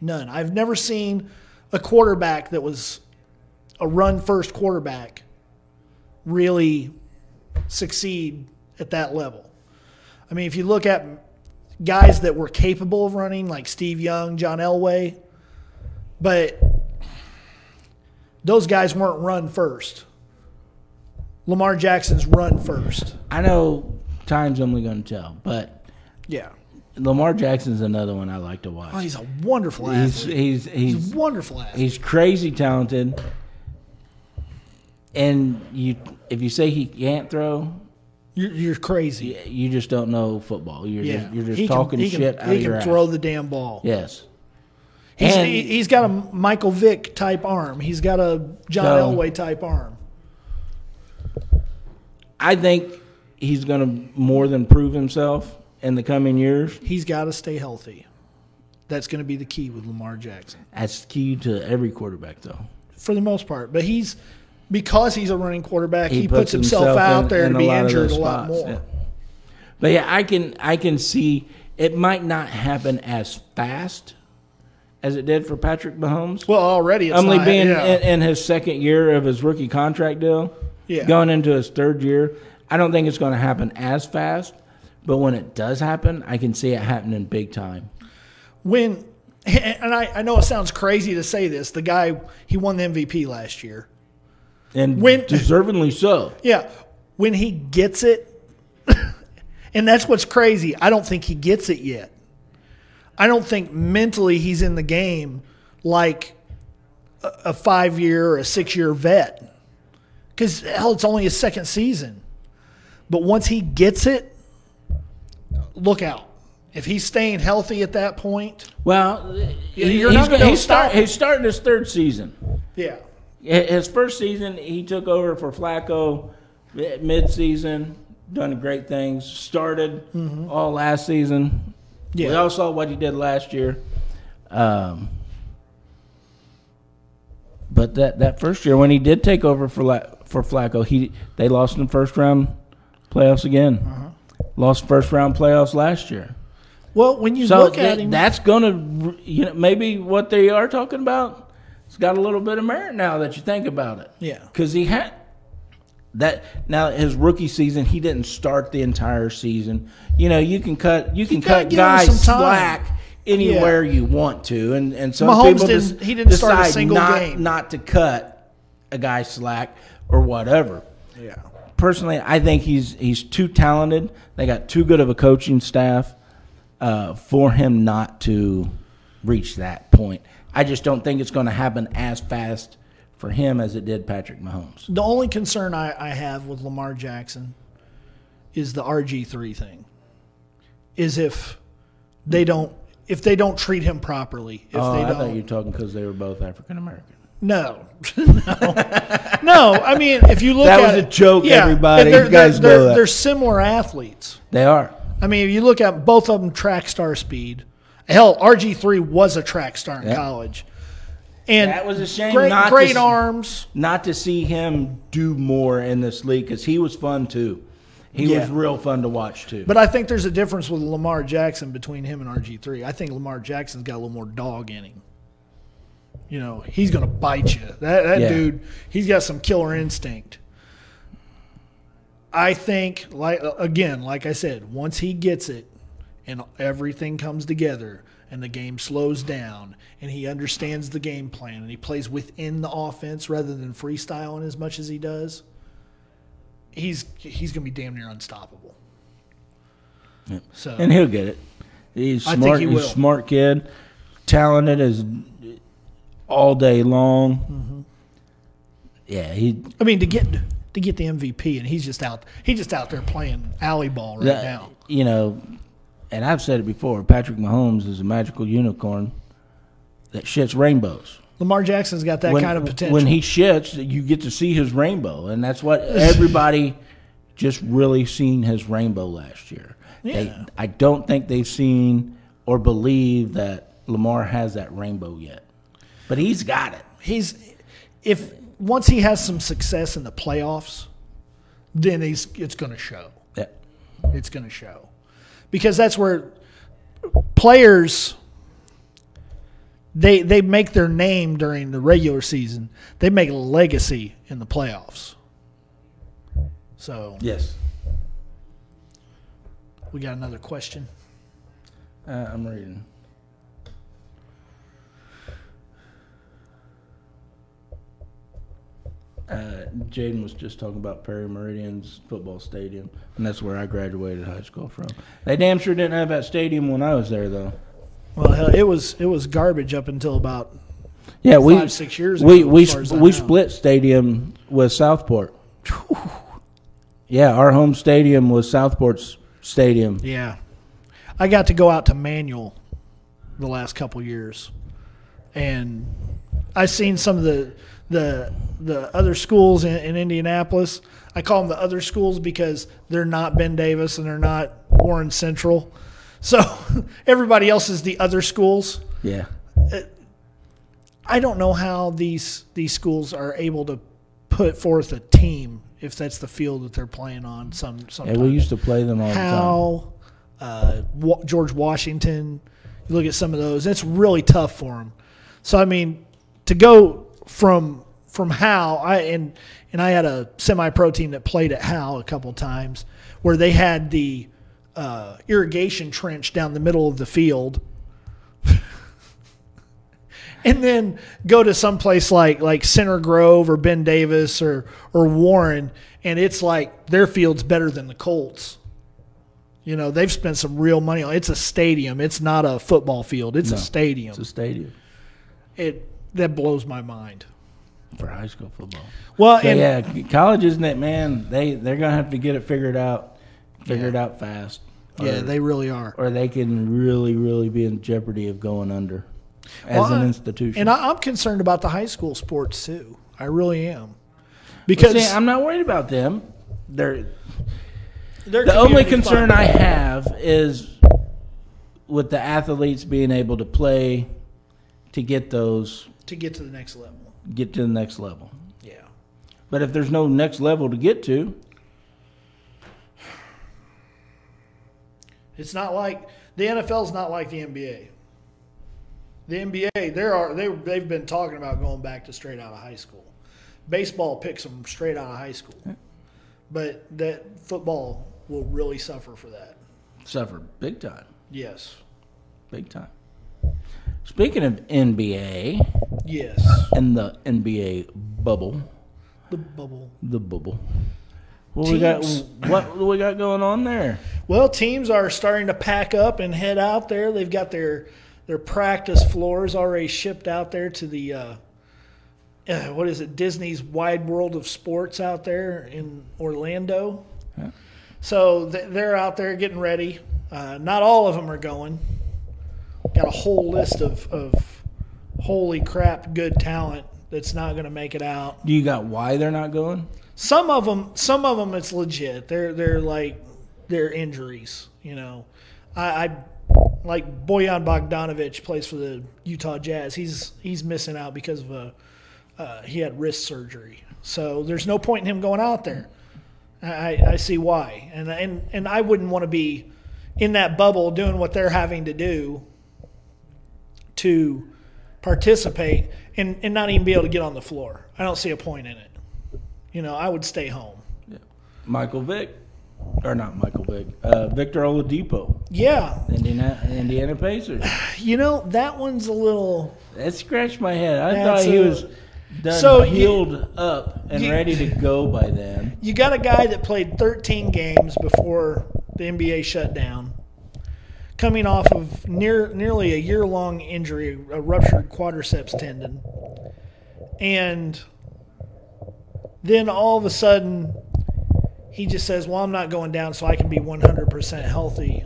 None. I've never seen a quarterback that was a run first quarterback really succeed at that level. I mean, if you look at guys that were capable of running, like Steve Young, John Elway, but those guys weren't run first. Lamar Jackson's run first. I know time's only going to tell, but Yeah. Lamar Jackson's another one I like to watch. Oh, he's a wonderful he's, athlete. he's He's he's a wonderful athlete. he's crazy talented, and you if you say he can't throw, You're, you're crazy. you, you just don't know football. You're Yeah. just you're just He can- talking can, shit out He can throw ass. the damn ball. Yes. He's, And- he, he's got a Michael Vick type arm. He's got a John So- Elway type arm. I think he's going to more than prove himself in the coming years. He's got to stay healthy. That's going to be the key with Lamar Jackson That's key to every quarterback, though. for the most part. But he's because he's a running quarterback, he, puts, puts himself, out in- there in to be injured a lot more. yeah. But yeah, I can I can see it might not happen as fast as it did for Patrick Mahomes. Well, already it's Only not, being yeah. in, in his second year of his rookie contract deal, Yeah. going into his third year, I don't think it's going to happen as fast. But when it does happen, I can see it happening big time. when and I, I know it sounds crazy to say this. The guy he won the MVP last year. And When- deservingly so. Yeah, when he gets it, and that's what's crazy. I don't think he gets it yet. I don't think mentally he's in the game like a, a five year or a six year vet. Because hell, it's only his second season. But once he gets it, look out. If he's staying healthy at that point, Well, You're he's, not stop start, he's starting his third season. yeah. His first season, he took over for Flacco mid-season, done great things. Started all last season. Mm-hmm. Yeah. We all saw what he did last year. Um, but that, that first year, when he did take over for La- for Flacco, he they lost in the first round playoffs again. Uh-huh. Lost first round playoffs last year. Well, when you So look at him, that's going to, you know, maybe what they are talking about, it's got a little bit of merit now that you think about it. Yeah. Because he had that now his rookie season, he didn't start the entire season. You know, you can cut you can cut guys slack anywhere you want to, and and some Mahomes people didn't- he didn't start a decide single not, game. not to cut a guy slack or whatever yeah. personally, I think he's he's too talented. They got too good of a coaching staff uh, for him not to reach that point. I just don't think it's going to happen as fast for him as it did Patrick Mahomes. The only concern I, I have with Lamar Jackson is the RG three thing. Is if they don't if they don't treat him properly. If oh, they I thought you were talking because they were both African American. No. no. No, I mean if you look That at was a joke, yeah, everybody. they're- You guys they're, know that. They're similar athletes. They are. I mean, if you look at both of them track star speed. Hell, RG3 was a track star in Yeah. college. And That was a shame Great, not to great s- arms. Not to see him do more in this league because he was fun too. He Yeah. was real fun to watch too. But I think there's a difference with Lamar Jackson between him and RG3. I think Lamar Jackson's got a little more dog in him. You know, he's going to bite you. That, that Yeah. dude, he's got some killer instinct. I think, like again, like I said, once he gets it and everything comes together and the game slows down and he understands the game plan and he plays within the offense rather than freestyling as much as he does, he's he's going to be damn near unstoppable. Yep. So and he'll get it. He's smart. he he's a smart kid, talented as all day long. Mm-hmm. Yeah, he. I mean, to get to get the MVP, and he's just out. He's just out there playing alley ball right that- now. You know, and I've said it before. Patrick Mahomes is a magical unicorn that shits rainbows. Lamar Jackson's got that when, kind of potential. When he shits, you get to see his rainbow, and that's what everybody just really seen his rainbow last year. They, Yeah. I don't think they've seen or believe that Lamar has that rainbow yet, but he's got it. he's if once he has some success in the playoffs, then he's it's going to show. Yeah. It's going to show because that's where players they they make their name during the regular season. They make a legacy in the playoffs. So Yes. we got another question. Uh, I'm reading. Uh, Jaden was just talking about Perry Meridian's football stadium, and that's where I graduated high school from. They damn sure didn't have that stadium when I was there, though. Well, hell, it was it was garbage up until about Yeah, we Five, six years we ago, we far we know. split stadium with Southport. Yeah, our home stadium was Southport's stadium. Yeah. I got to go out to Manual the last couple years. And I seen some of the the the other schools in, in Indianapolis. I call them the other schools because they're not Ben Davis and they're not Warren Central. So everybody else is the other schools. Yeah, I don't know how these these schools are able to put forth a team if that's the field that they're playing on. Some yeah, sometimes we used to play them all the time. how uh, George Washington. You look at some of those; it's really tough for them. So I mean, to go from from Hal, I and and I had a semi-pro team that played at Hal a couple times, where they had the uh, irrigation trench down the middle of the field. And then go to some place like like Center Grove or Ben Davis or or Warren, and it's like their field's better than the Colts. You know, they've spent some real money on it's a stadium. It's not a football field. It's No, a stadium. It's a stadium it that blows my mind. for high school football. Well, So and yeah, college isn't it, man? They they're gonna have to get it figured out, figure it out fast. yeah, they really are. or they can really, really be in jeopardy of going under as Well, an institution. And I, I'm concerned about the high school sports too. I really am. Because see, I'm not worried about them. They're they're the only concern fun. I have is with the athletes being able to play to get those to get to the next level. get to the next level. Yeah. But if there's no next level to get to, It's not like the NFL's not like the NBA. The NBA, there are they they've been talking about going back to straight out of high school. Baseball picks them straight out of high school, but that football will really suffer for that. suffer big time. Yes, Big time. Speaking of NBA yes. and the NBA bubble, The bubble. the bubble. What we got? Teams. What do we got going on there? Well, teams are starting to pack up and head out there. They've got their their practice floors already shipped out there to the uh, uh, what is it? Disney's Wide World of Sports out there in Orlando. Yeah. So th- they're out there getting ready. Uh, not all of them are going. Got a whole list of, of holy crap good talent that's not going to make it out. Do you got why they're not going? Some of them, some of them, it's legit. They're they're like they're injuries. You know, I, I like Bojan Bogdanovic plays for the Utah Jazz. He's he's missing out because of a uh, he had wrist surgery. So there's no point in him going out there. I, I see why, and and and I wouldn't want to be in that bubble doing what they're having to do to participate and, and not even be able to get on the floor. I don't see a point in it. You know, I would stay home. Michael Vick, or not Michael Vick, uh, Victor Oladipo, Yeah, Indiana, Indiana Pacers. you know that one's a little. That scratched my head. I thought he a- was done So you- healed up and you- ready to go by then. You got a guy that played 13 games before the NBA shut down. Coming off of near nearly a year long injury, a ruptured quadriceps tendon, and then all of a sudden he just says, "Well, I'm not going down, so I can be 100% healthy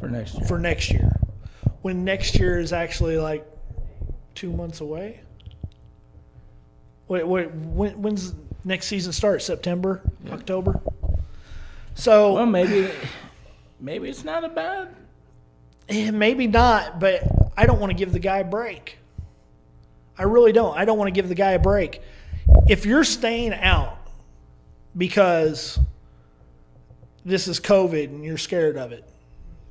for next year. for next year." When next year is actually like two months away. Wait, wait, when, when's next season start? September, October. So Well, maybe maybe it's not a bad. Eh, Maybe not, but I don't want to give the guy a break. I really don't. I don't want to give the guy a break. If you're staying out because this is COVID and you're scared of it,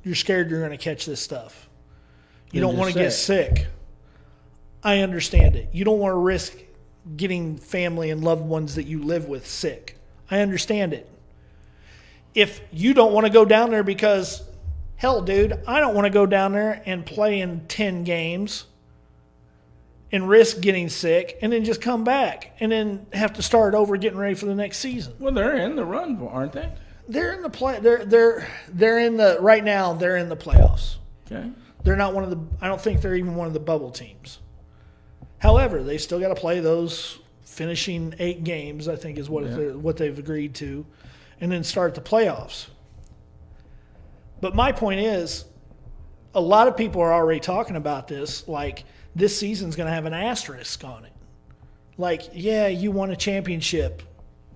you're scared you're going to catch this stuff. You Then don't want to you're get sick. I understand it. You don't want to risk getting family and loved ones that you live with sick. I understand it. If you don't want to go down there because Hell, dude, I don't want to go down there and play in 10 games and risk getting sick and then just come back and then have to start over getting ready for the next season. Well, they're in the run, aren't they? They're in the play they're they're they're in the right now they're in the playoffs. Okay. They're not one of the I don't think they're even one of the bubble teams. However, they still got to play those finishing 8 games, I think is what Yeah. what they've agreed to and then start the playoffs. But my point is, a lot of people are already talking about this. Like this season's going to have an asterisk on it. Like, yeah, you won a championship,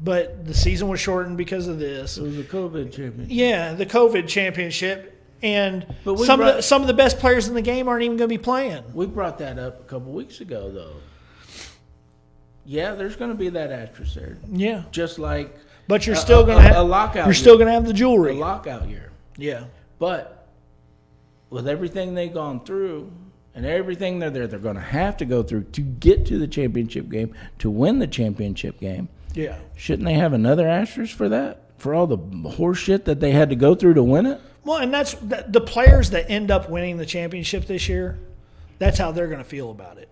but the season was shortened because of this. It was a COVID championship. Yeah, the COVID championship, and some of the, some of the best players in the game aren't even going to be playing. We brought that up a couple weeks ago, though. Yeah, there's going to be that actress there, Yeah, just like but you're a- still going to have a lockout You're year. still going to have the jewelry. a lockout year. Yeah, But with everything they've gone through and everything they're there, they're going to have to go through to get to the championship game to win the championship game. yeah. Shouldn't they have another asterisk for that? For all the horseshit that they had to go through to win it? Well, and that's the players that end up winning the championship this year. That's how they're going to feel about it.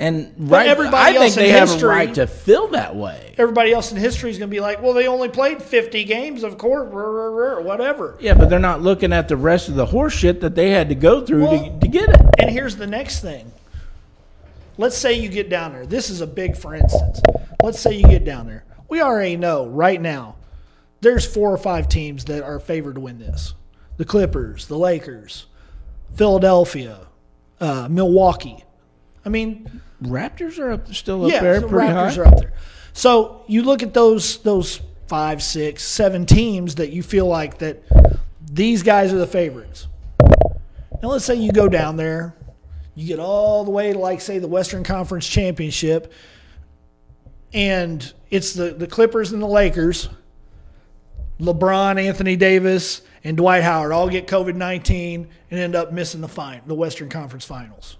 And right, everybody I think in they have a right to feel that way. Everybody else in history is going to be like, "Well, they only played 50 games, of course, rah, rah, rah, whatever." Yeah, but they're not looking at the rest of the horse shit that they had to go through Well- to, to get it. And here's the next thing. Let's say you get down there. This is a big for instance. Let's say you get down there. We already know right now there's four or five teams that are favored to win this. The Clippers, the Lakers, Philadelphia, uh, Milwaukee. I mean, Raptors are up, still up yeah, there the pretty Raptors high. are up there. So you look at those those five, six, seven teams that you feel like that these guys are the favorites. Now let's say you go down there, you get all the way to like say the Western Conference Championship, and it's the, the Clippers and the Lakers. LeBron, Anthony Davis, and Dwight Howard all get COVID nineteen and end up missing the fine the Western Conference Finals.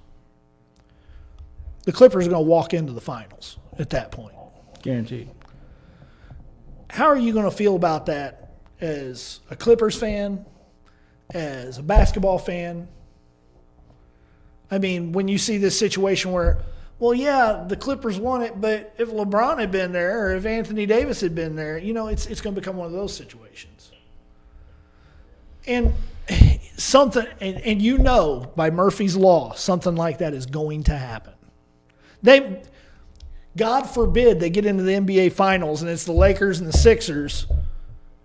The Clippers are going to walk into the finals at that point. Guaranteed. How are you going to feel about that as a Clippers fan, as a basketball fan? I mean, when you see this situation where, well, yeah, the Clippers won it, but if LeBron had been there or if Anthony Davis had been there, you know, it's it's going to become one of those situations. And something, and, and you know by Murphy's law, something like that is going to happen. They, God forbid, they get into the NBA Finals and it's the Lakers and the Sixers,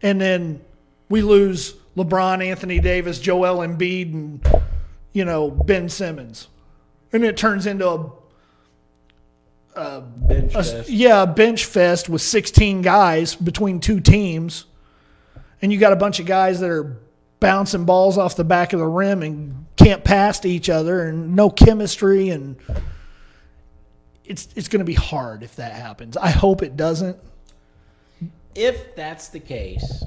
and then we lose LeBron, Anthony Davis, Joel Embiid, and you know Ben Simmons, and it turns into a Bench a- fest. yeah, a bench fest with 16 guys between two teams, and you got a bunch of guys that are bouncing balls off the back of the rim and can't pass to each other, and no chemistry, and it's it's going to be hard if that happens. I hope it doesn't. If that's the case,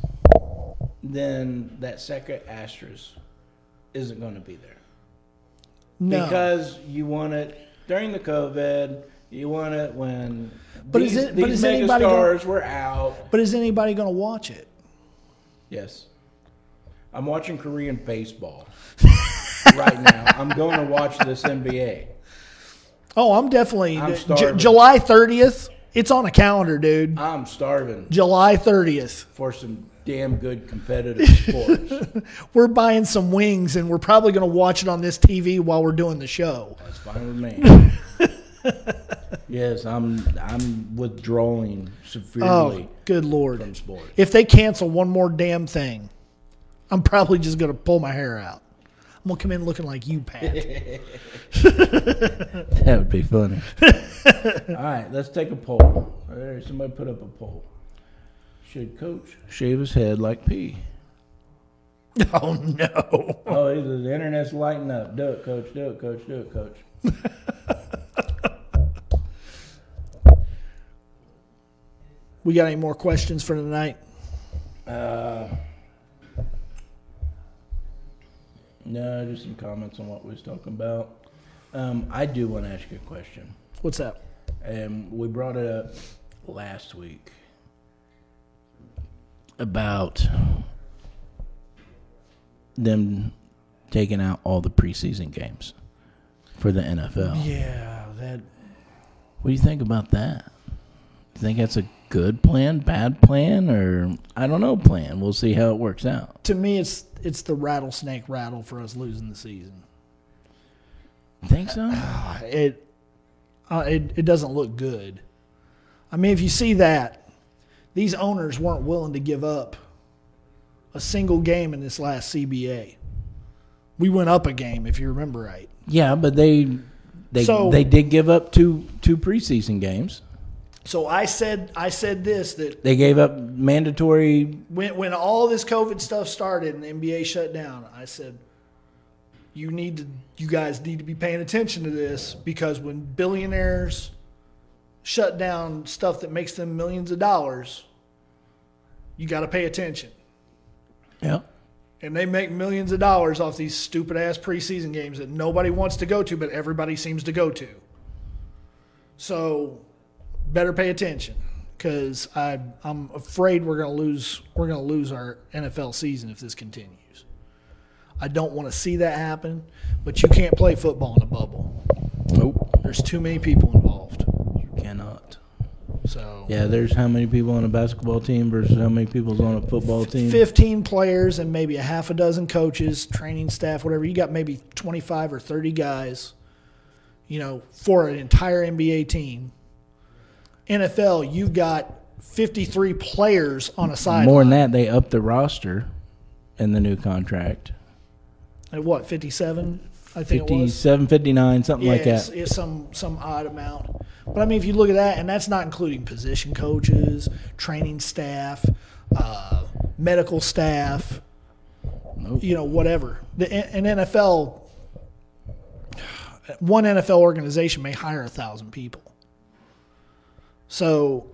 then that second asterisk isn't going to be there. No, Because you want it during the COVID, you want it when But is these, it- but is anybody gonna- stars were out. but is anybody going to watch it? Yes. I'm watching Korean baseball right now. I'm going to watch this NBA. Oh, I'm definitely I'm J- starving. July 30th. It's on a calendar, dude. I'm starving July 30th. for some damn good competitive sports. We're buying some wings and we're probably going to watch it on this TV while we're doing the show. That's fine with me. yes, I'm I'm withdrawing severely. Oh, good lord. from sports. If they cancel one more damn thing, I'm probably just going to pull my hair out. I'm going to come in looking like you, Pat. That would be funny. All right, let's take a poll. There, somebody put up a poll. Should coach shave his head like P? oh, no. Oh, either the internet's lighting up. Do it, coach. Do it, coach. Do it, coach. We got any more questions for tonight? Uh, no, just some comments on what we was talking about. Um, I do want to ask you a question. What's that? and we brought it up last week about them taking out all the preseason games for the NFL. Yeah, that. What do you think about that? You think that's a good plan, bad plan, or I don't know plan? We'll see how it works out. To me, it's it's the rattlesnake rattle for us losing the season. Think so? It, uh, it it doesn't look good. I mean, if you see that, these owners weren't willing to give up a single game in this last CBA. We went up a game, if you remember right. Yeah, but they they So- they did give up two two preseason games. So I said I said this that They gave up mandatory when when all this COVID stuff started and the NBA shut down, I said, you need to, you guys need to be paying attention to this because when billionaires shut down stuff that makes them millions of dollars, you got to pay attention. Yeah. And they make millions of dollars off these stupid ass preseason games that nobody wants to go to, but everybody seems to go to. So, better pay attention because I'm afraid we're going to lose. We're going to lose our NFL season if this continues. I don't want to see that happen, but you can't play football in a bubble. Nope. There's too many people involved. You cannot. So, Yeah, there's how many people on a basketball team versus how many people's on a football team. 15 players and maybe a half a dozen coaches, training staff, whatever. You got maybe 25 or 30 guys, you know, for an entire NBA team. NFL, you've got 53 players on a side. More than that, they upped the roster in the new contract. At what, 57? I think it was. 57, 59, something Yeah, like it's, that. it's some some odd amount. But I mean, if you look at that, and that's not including position coaches, training staff, uh, medical staff, Nope. you know, whatever. The an NFL, one NFL organization may hire a thousand people. So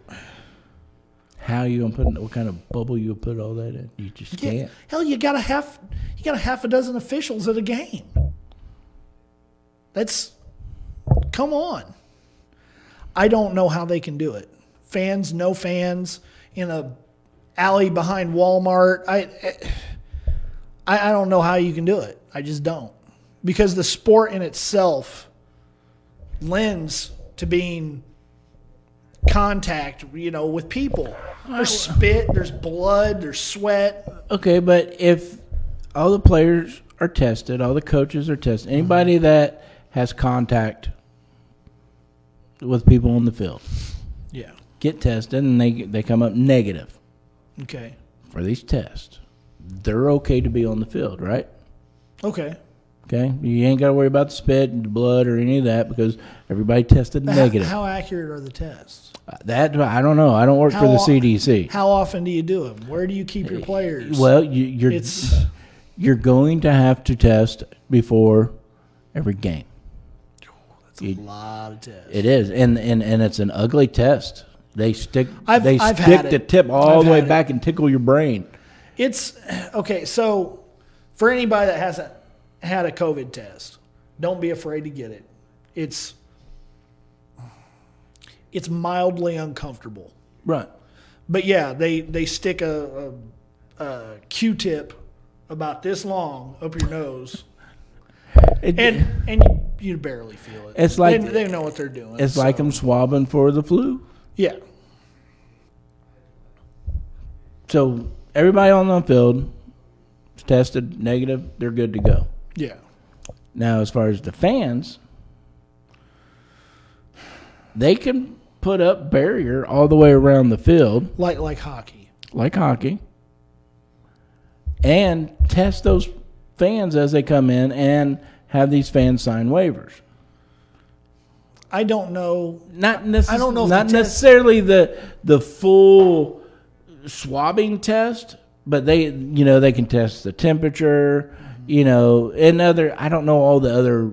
How you gonna put? What kind of bubble you put all that in? You just yeah, can't. hell, you got a half, you got a half a dozen officials at a game. That's, come on. I don't know how they can do it. Fans, no fans, in a alley behind Walmart. I, I, I don't know how you can do it. I just don't, because the sport in itself lends to being contact, you know, with people. There's spit, there's blood, there's sweat. Okay, but if all the players are tested, all the coaches are tested, anybody mm-hmm. that has contact with people on the field Yeah. get tested and they they come up negative Okay. for these tests, they're okay to be on the field, right? Okay. Okay, you ain't got to worry about the spit and the blood or any of that because everybody tested How- negative. How, accurate are the tests? Uh, that I don't know. I don't work for How the o- CDC. How often do you do them? Where do you keep your players? Well, you, you're it's you're going to have to test before every game. that's a lot of tests. It is, and and and it's an ugly test. They stick I've- they I've stick had the it. tip all I've the way had it. back and tickle your brain. It's okay. So, for anybody that hasn't had a COVID test, don't be afraid to get it. It's it's mildly uncomfortable, Right. but yeah, they they stick a, a, a Q-tip about this long up your nose, It, and and you, you barely feel it. It's like- they, they know what they're doing. it's like I'm swabbing for the flu. Yeah. So everybody on the field tested negative. They're good to go. Yeah. Now, as far as the fans, they can put up barrier all the way around the field, Like like hockey. like hockey, and test those fans as they come in and have these fans sign waivers. I don't know. Not necess- I don't know if Not the test- necessarily the the full swabbing test, but they you know they can test the temperature, you know, and other. I don't know all the other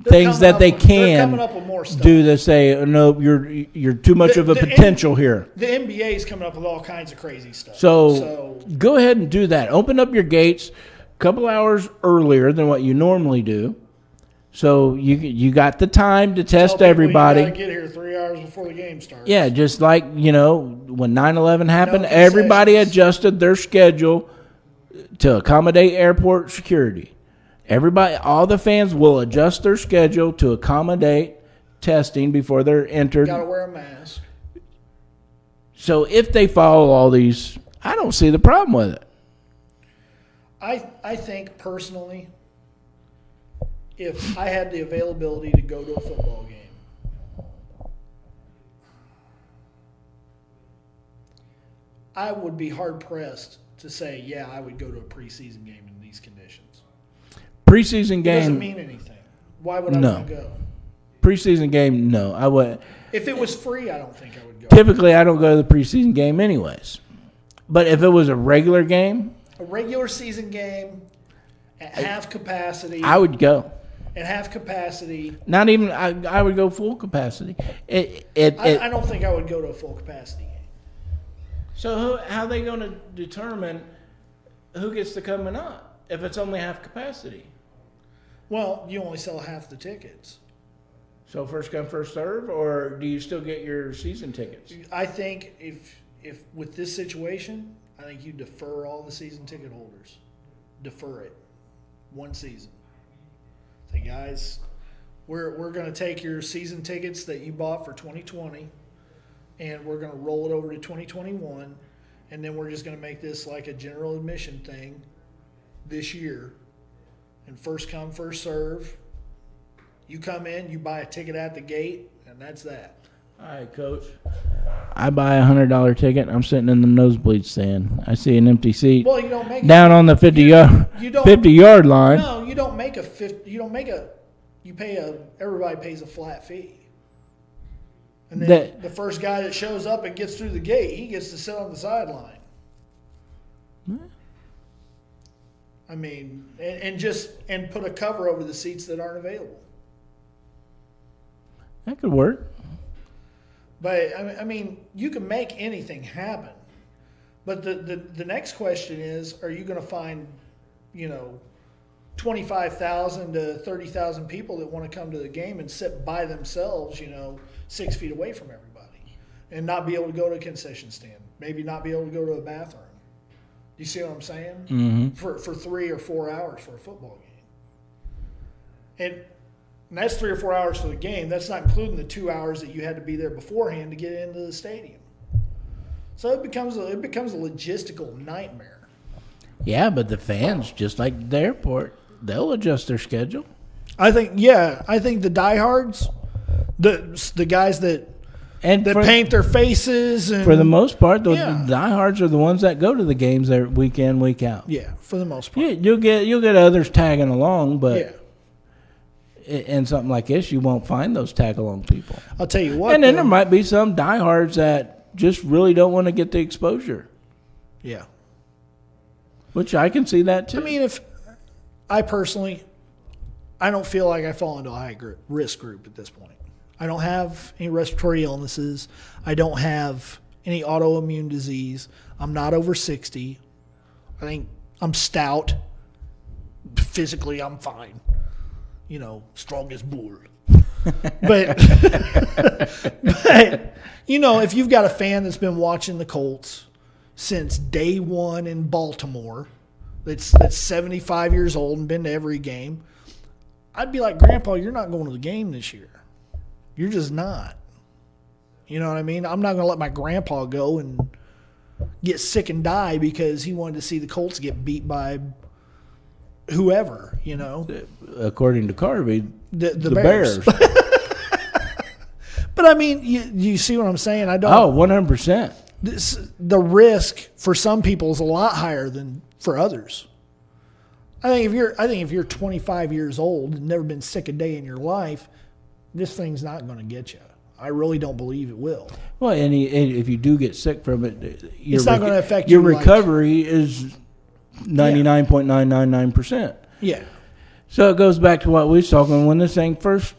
They're things that they with- can coming up with more stuff. do to say "Oh, no, you're you're too much The- of a potential here. The NBA is coming up with all kinds of crazy stuff. So, so go ahead and do that. Open up your gates a couple hours earlier than what you normally do. So you you got the time to test everybody. You get here three hours before the game starts. Yeah, just like, you know, when 9 11 happened, No everybody adjusted their schedule to accommodate airport security. Everybody, all the fans will adjust their schedule to accommodate testing before they're entered. Got to wear a mask. So if they follow all these, I don't see the problem with it. I I think personally, if I had the availability to go to a football game, I would be hard pressed to say, yeah, I would go to a preseason game in these conditions. Preseason It doesn't game, mean anything. Why would I No. want to go? preseason game, no. I would. If it was free, I don't think I would go. Typically, I don't go to the preseason game anyways. But if it was a regular game, A regular season game at half capacity, I would go. at half capacity, Not even I, I would go full capacity. It it, it I, I don't think I would go to a full capacity game. So who, how are they going to determine who gets to come and not if it's only half capacity? Well, you only sell half the tickets. So first come first serve, or do you still get your season tickets? I think if if with this situation, I think you defer all the season ticket holders. Defer it. One season. Say, guys, we're we're gonna take your season tickets that you bought for twenty twenty and we're gonna roll it over to twenty twenty one and then we're just gonna make this like a general admission thing this year. And first come, first serve. You come in, you buy a ticket at the gate, and that's that. All right, coach. I buy a hundred dollar ticket. I'm sitting in the nosebleed stand. I see an empty seat Well, you don't make down on the fifty yard you don't- fifty yard line. No, you don't make a 50 You don't make a. You pay a. Everybody pays a flat fee. And then That- the first guy that shows up and gets through the gate, he gets to sit on the sideline. I mean, and, and just and put a cover over the seats that aren't available. That could work. But I mean, I mean, you can make anything happen. But the, the, the next question is, are you going to find, you know, 25,000 to 30,000 people that want to come to the game and sit by themselves, you know, six feet away from everybody and not be able to go to a concession stand, maybe not be able to go to a bathroom. You see what I'm saying? Mm-hmm. For, for three or four hours for a football game. And, and that's three or four hours for the game. That's not including the two hours that you had to be there beforehand to get into the stadium. So it becomes a, it becomes a logistical nightmare. Yeah, but the fans, just like the airport, they'll adjust their schedule. I think yeah, I think the diehards, the the guys that And that for, paint their faces and for the most part, the, Yeah. the diehards are the ones that go to the games there week in, week out. yeah, for the most part. Yeah, you'll get you'll get others tagging along, but Yeah. in something like this, you won't find those tag along people. I'll tell you what. and then though. there might be some diehards that just really don't want to get the exposure, yeah. which I can see that too. I mean, if I personally, I don't feel like I fall into a high group, risk group at this point. I don't have any respiratory illnesses. I don't have any autoimmune disease. I'm not over 60. I think I'm stout. Physically, I'm fine. You know, strong as bull. but, but, you know, if you've got a fan that's been watching the Colts since day one in Baltimore, that's that's 75 years old and been to every game, I'd be like, Grandpa, you're not going to the game this year. You're just not. You know what I mean? I'm not going to let my grandpa go and get sick and die because he wanted to see the Colts get beat by whoever, you know, uh, According to Carvey, the, the, the, Bears. Bears. But I mean, you, you see what I'm saying? I don't. oh, 100%. this, the risk for some people is a lot higher than for others. I think if you're I think if you're 25 years old and never been sick a day in your life, this thing's not going to get you. I really don't believe it will. Well, and, he, and if you do get sick from it, your It's not gonna affect your you like- recovery is 99.999%. Yeah. So it goes back to what we was talking when this thing first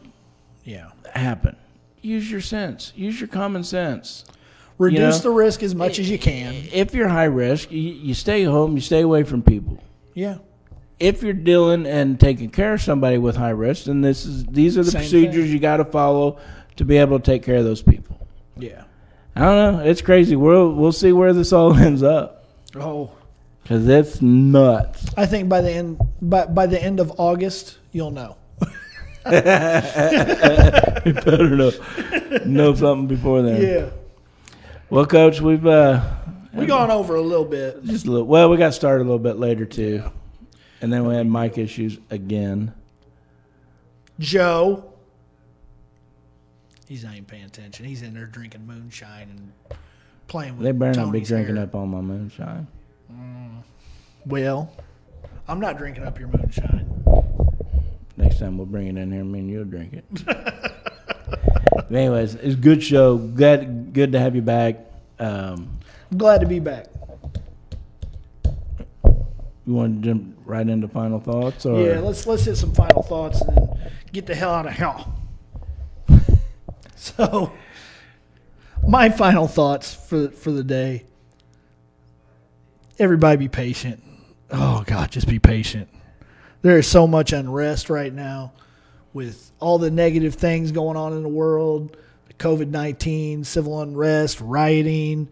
Yeah. happened. Use your sense. Use your common sense. Reduce know, the risk as much as you can. If you're high risk, you, you stay home. You stay away from people. Yeah. If you're dealing and taking care of somebody with high risk, then this is these are the Same procedures thing. you got to follow to be able to take care of those people. Yeah. I don't know. It's crazy. We'll we'll see where this all ends up Oh, because it's nuts. I think by the end by by the end of August, you'll know. You better know know something before then. Yeah. Well, coach, we've uh, We gone over a little bit. just a little. Well, we got started a little bit later too, and then we had mic issues again. Joe. He's not even paying attention. He's in there drinking moonshine and playing with them. They better not be Tony's drinking hair. up all my moonshine. Well, I'm not drinking up your moonshine. Next time we'll bring it in here. Me and you'll drink it. but anyways, it's a good show. Glad, good to have you back. Um, I'm glad to be back. You want to jump right into final thoughts, or Yeah, let's let's hit some final thoughts and get the hell out of hell. so, my final thoughts for for the day. Everybody, be patient. Oh God, just be patient. There is so much unrest right now, with all the negative things going on in the world, COVID nineteen, civil unrest, rioting,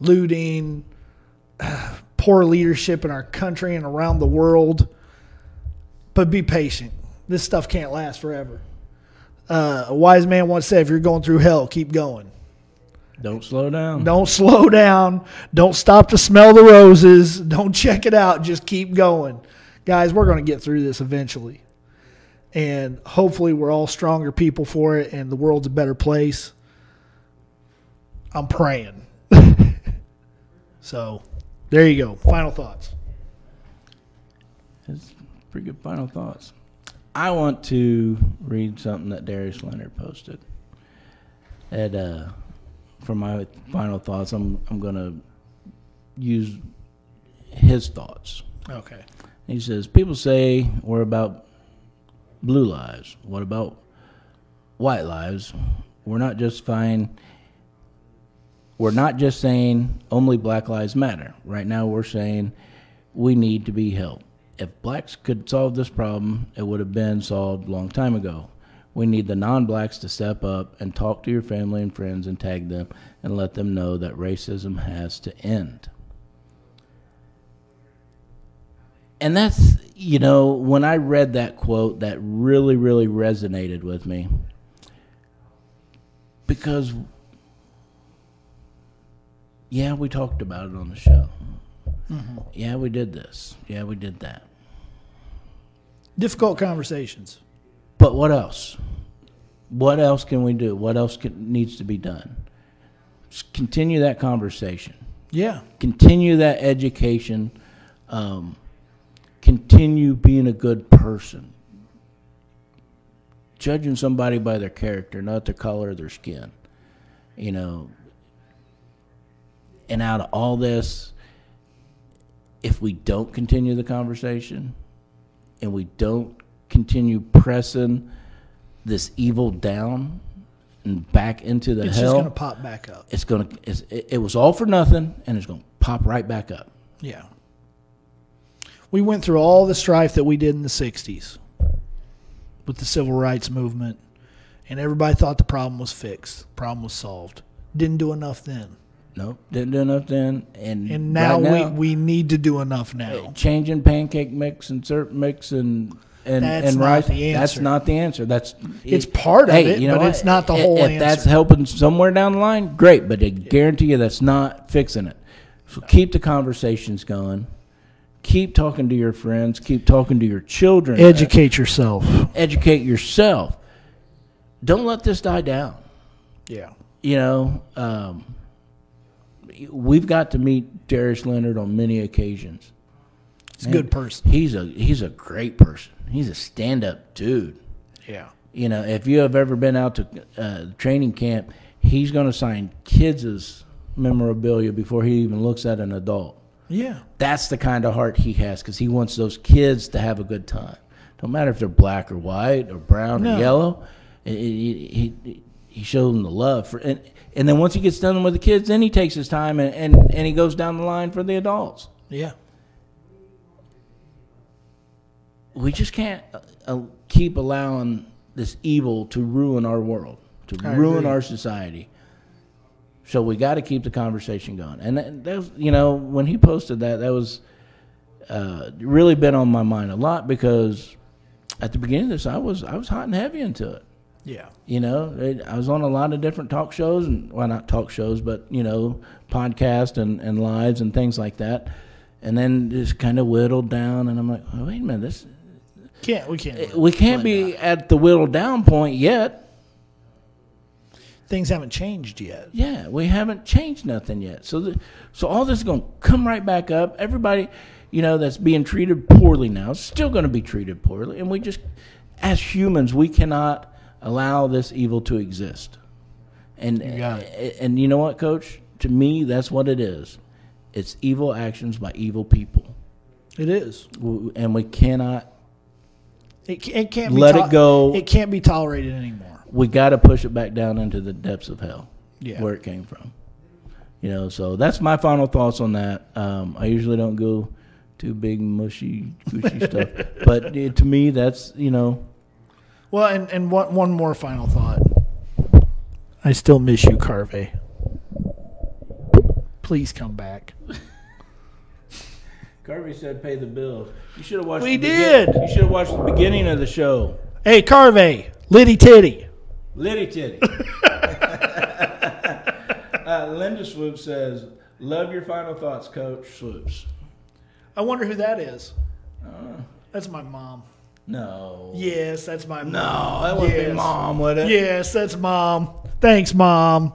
looting, poor leadership in our country and around the world but be patient. This stuff can't last forever. Uh, a wise man once said, if you're going through hell, keep going. don't slow down. Don't slow down. Don't stop to smell the roses. Don't check it out. Just keep going. Guys, we're going to get through this eventually. And hopefully, we're all stronger people for it, and the world's a better place. I'm praying. so, there you go. Final thoughts. It's pretty good final thoughts. I want to read something that Darius Leonard posted. And uh, for my final thoughts, I'm I'm gonna use his thoughts. Okay. He says, People say we're about blue lives. What about white lives? We're not just fine. We're not just saying only black lives matter. Right now, we're saying we need to be helped. If blacks could solve this problem, it would have been solved a long time ago. We need the non blacks to step up and talk to your family and friends and tag them and let them know that racism has to end. and that's you know when i read that quote that really really resonated with me because yeah we talked about it on the show. Yeah we did this. Yeah we did that. Difficult conversations. but what else? What else can we do? What else can, needs to be done? Just continue that conversation. Yeah. continue that education. Um, continue being a good person. Judging somebody by their character not the color of their skin. You know and out of all this if we don't continue the conversation and we don't continue pressing this evil down and back into the hell. It's just going to pop back up. it's gonna it's, it, it was all for nothing and it's gonna pop right back up Yeah. We went through all the strife that we did in the 60s with the civil rights movement, and everybody thought the problem was fixed, the problem was solved. Didn't do enough then. Nope didn't do enough then and And now, right we, we need to do enough now. changing pancake mix and syrup mix and and That's and the That's answer. not the answer. That's It's part of it, but what? it's not the If- whole If that's helping somewhere down the line, great. But I guarantee you, that's not fixing it. So keep the conversations going. Keep talking to your friends. Keep talking to your children. Educate yourself. Educate yourself. Don't let this die down. Yeah. You know, um, we've got to meet Darius Leonard on many occasions. He's a good person. He's a he's a great person. He's a stand up dude. Yeah. You know, if you have ever been out to uh, training camp, he's going to sign kids' memorabilia before he even looks at an adult. Yeah. That's the kind of heart he has because he wants those kids to have a good time. Don't matter if they're black or white or brown No. or yellow. He, he, he, he shows them the love for, and and then once he gets done with the kids, then he takes his time and, and, and he goes down the line for the adults. Yeah. we just can't uh, uh, keep allowing this evil to ruin our world, to I ruin agree. our society. So we got to keep the conversation going. And that, that was, you know, when he posted that, that was uh, really been on my mind a lot because at the beginning of this, I was I was hot and heavy into it. Yeah. You know, it, I was on a lot of different talk shows, and well, not talk shows, but you know, podcasts and and lives and things like that. And then just kind of whittled down, and I'm like, oh, wait a minute, this Can't we can't we can't be at the whittled down point yet. things haven't changed yet. Yeah, we haven't changed nothing yet. So, the, so all this is going to come right back up. Everybody, you know, that's being treated poorly now is still going to be treated poorly, and we just, as humans, we cannot allow this evil to exist. And and you know what, Coach? To me, that's what it is. It's evil actions by evil people, It is. And we cannot. It, it can't Let be it go. It can't be tolerated anymore. We got to push it back down into the depths of hell. Yeah. where it came from. You know, so that's my final thoughts on that. Um, I usually don't go too big, mushy, gushy stuff, but uh, to me, that's you know, Well, and, and one, one more final thought. I still miss you, Carvey. Please come back. Carvey said, "Pay the bills." You should have watched. We the begin- did. You should have watched the beginning of the show. Hey, Carvey, Liddy Titty. Liddy titty. uh, Linda Swoops says, "Love your final thoughts, Coach Swoops." I wonder who that is. Uh. That's my mom. No. Yes, that's my mom. No, that would be Yes. mom, would it? Yes, that's mom. Thanks, mom.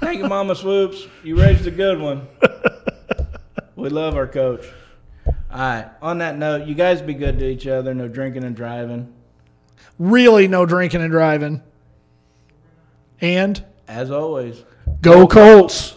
Thank you, Mama Swoops. You raised a good one. we love our coach. All right. On that note, you guys be good to each other. No drinking and driving. Really, no drinking and driving. And As always. go Colts.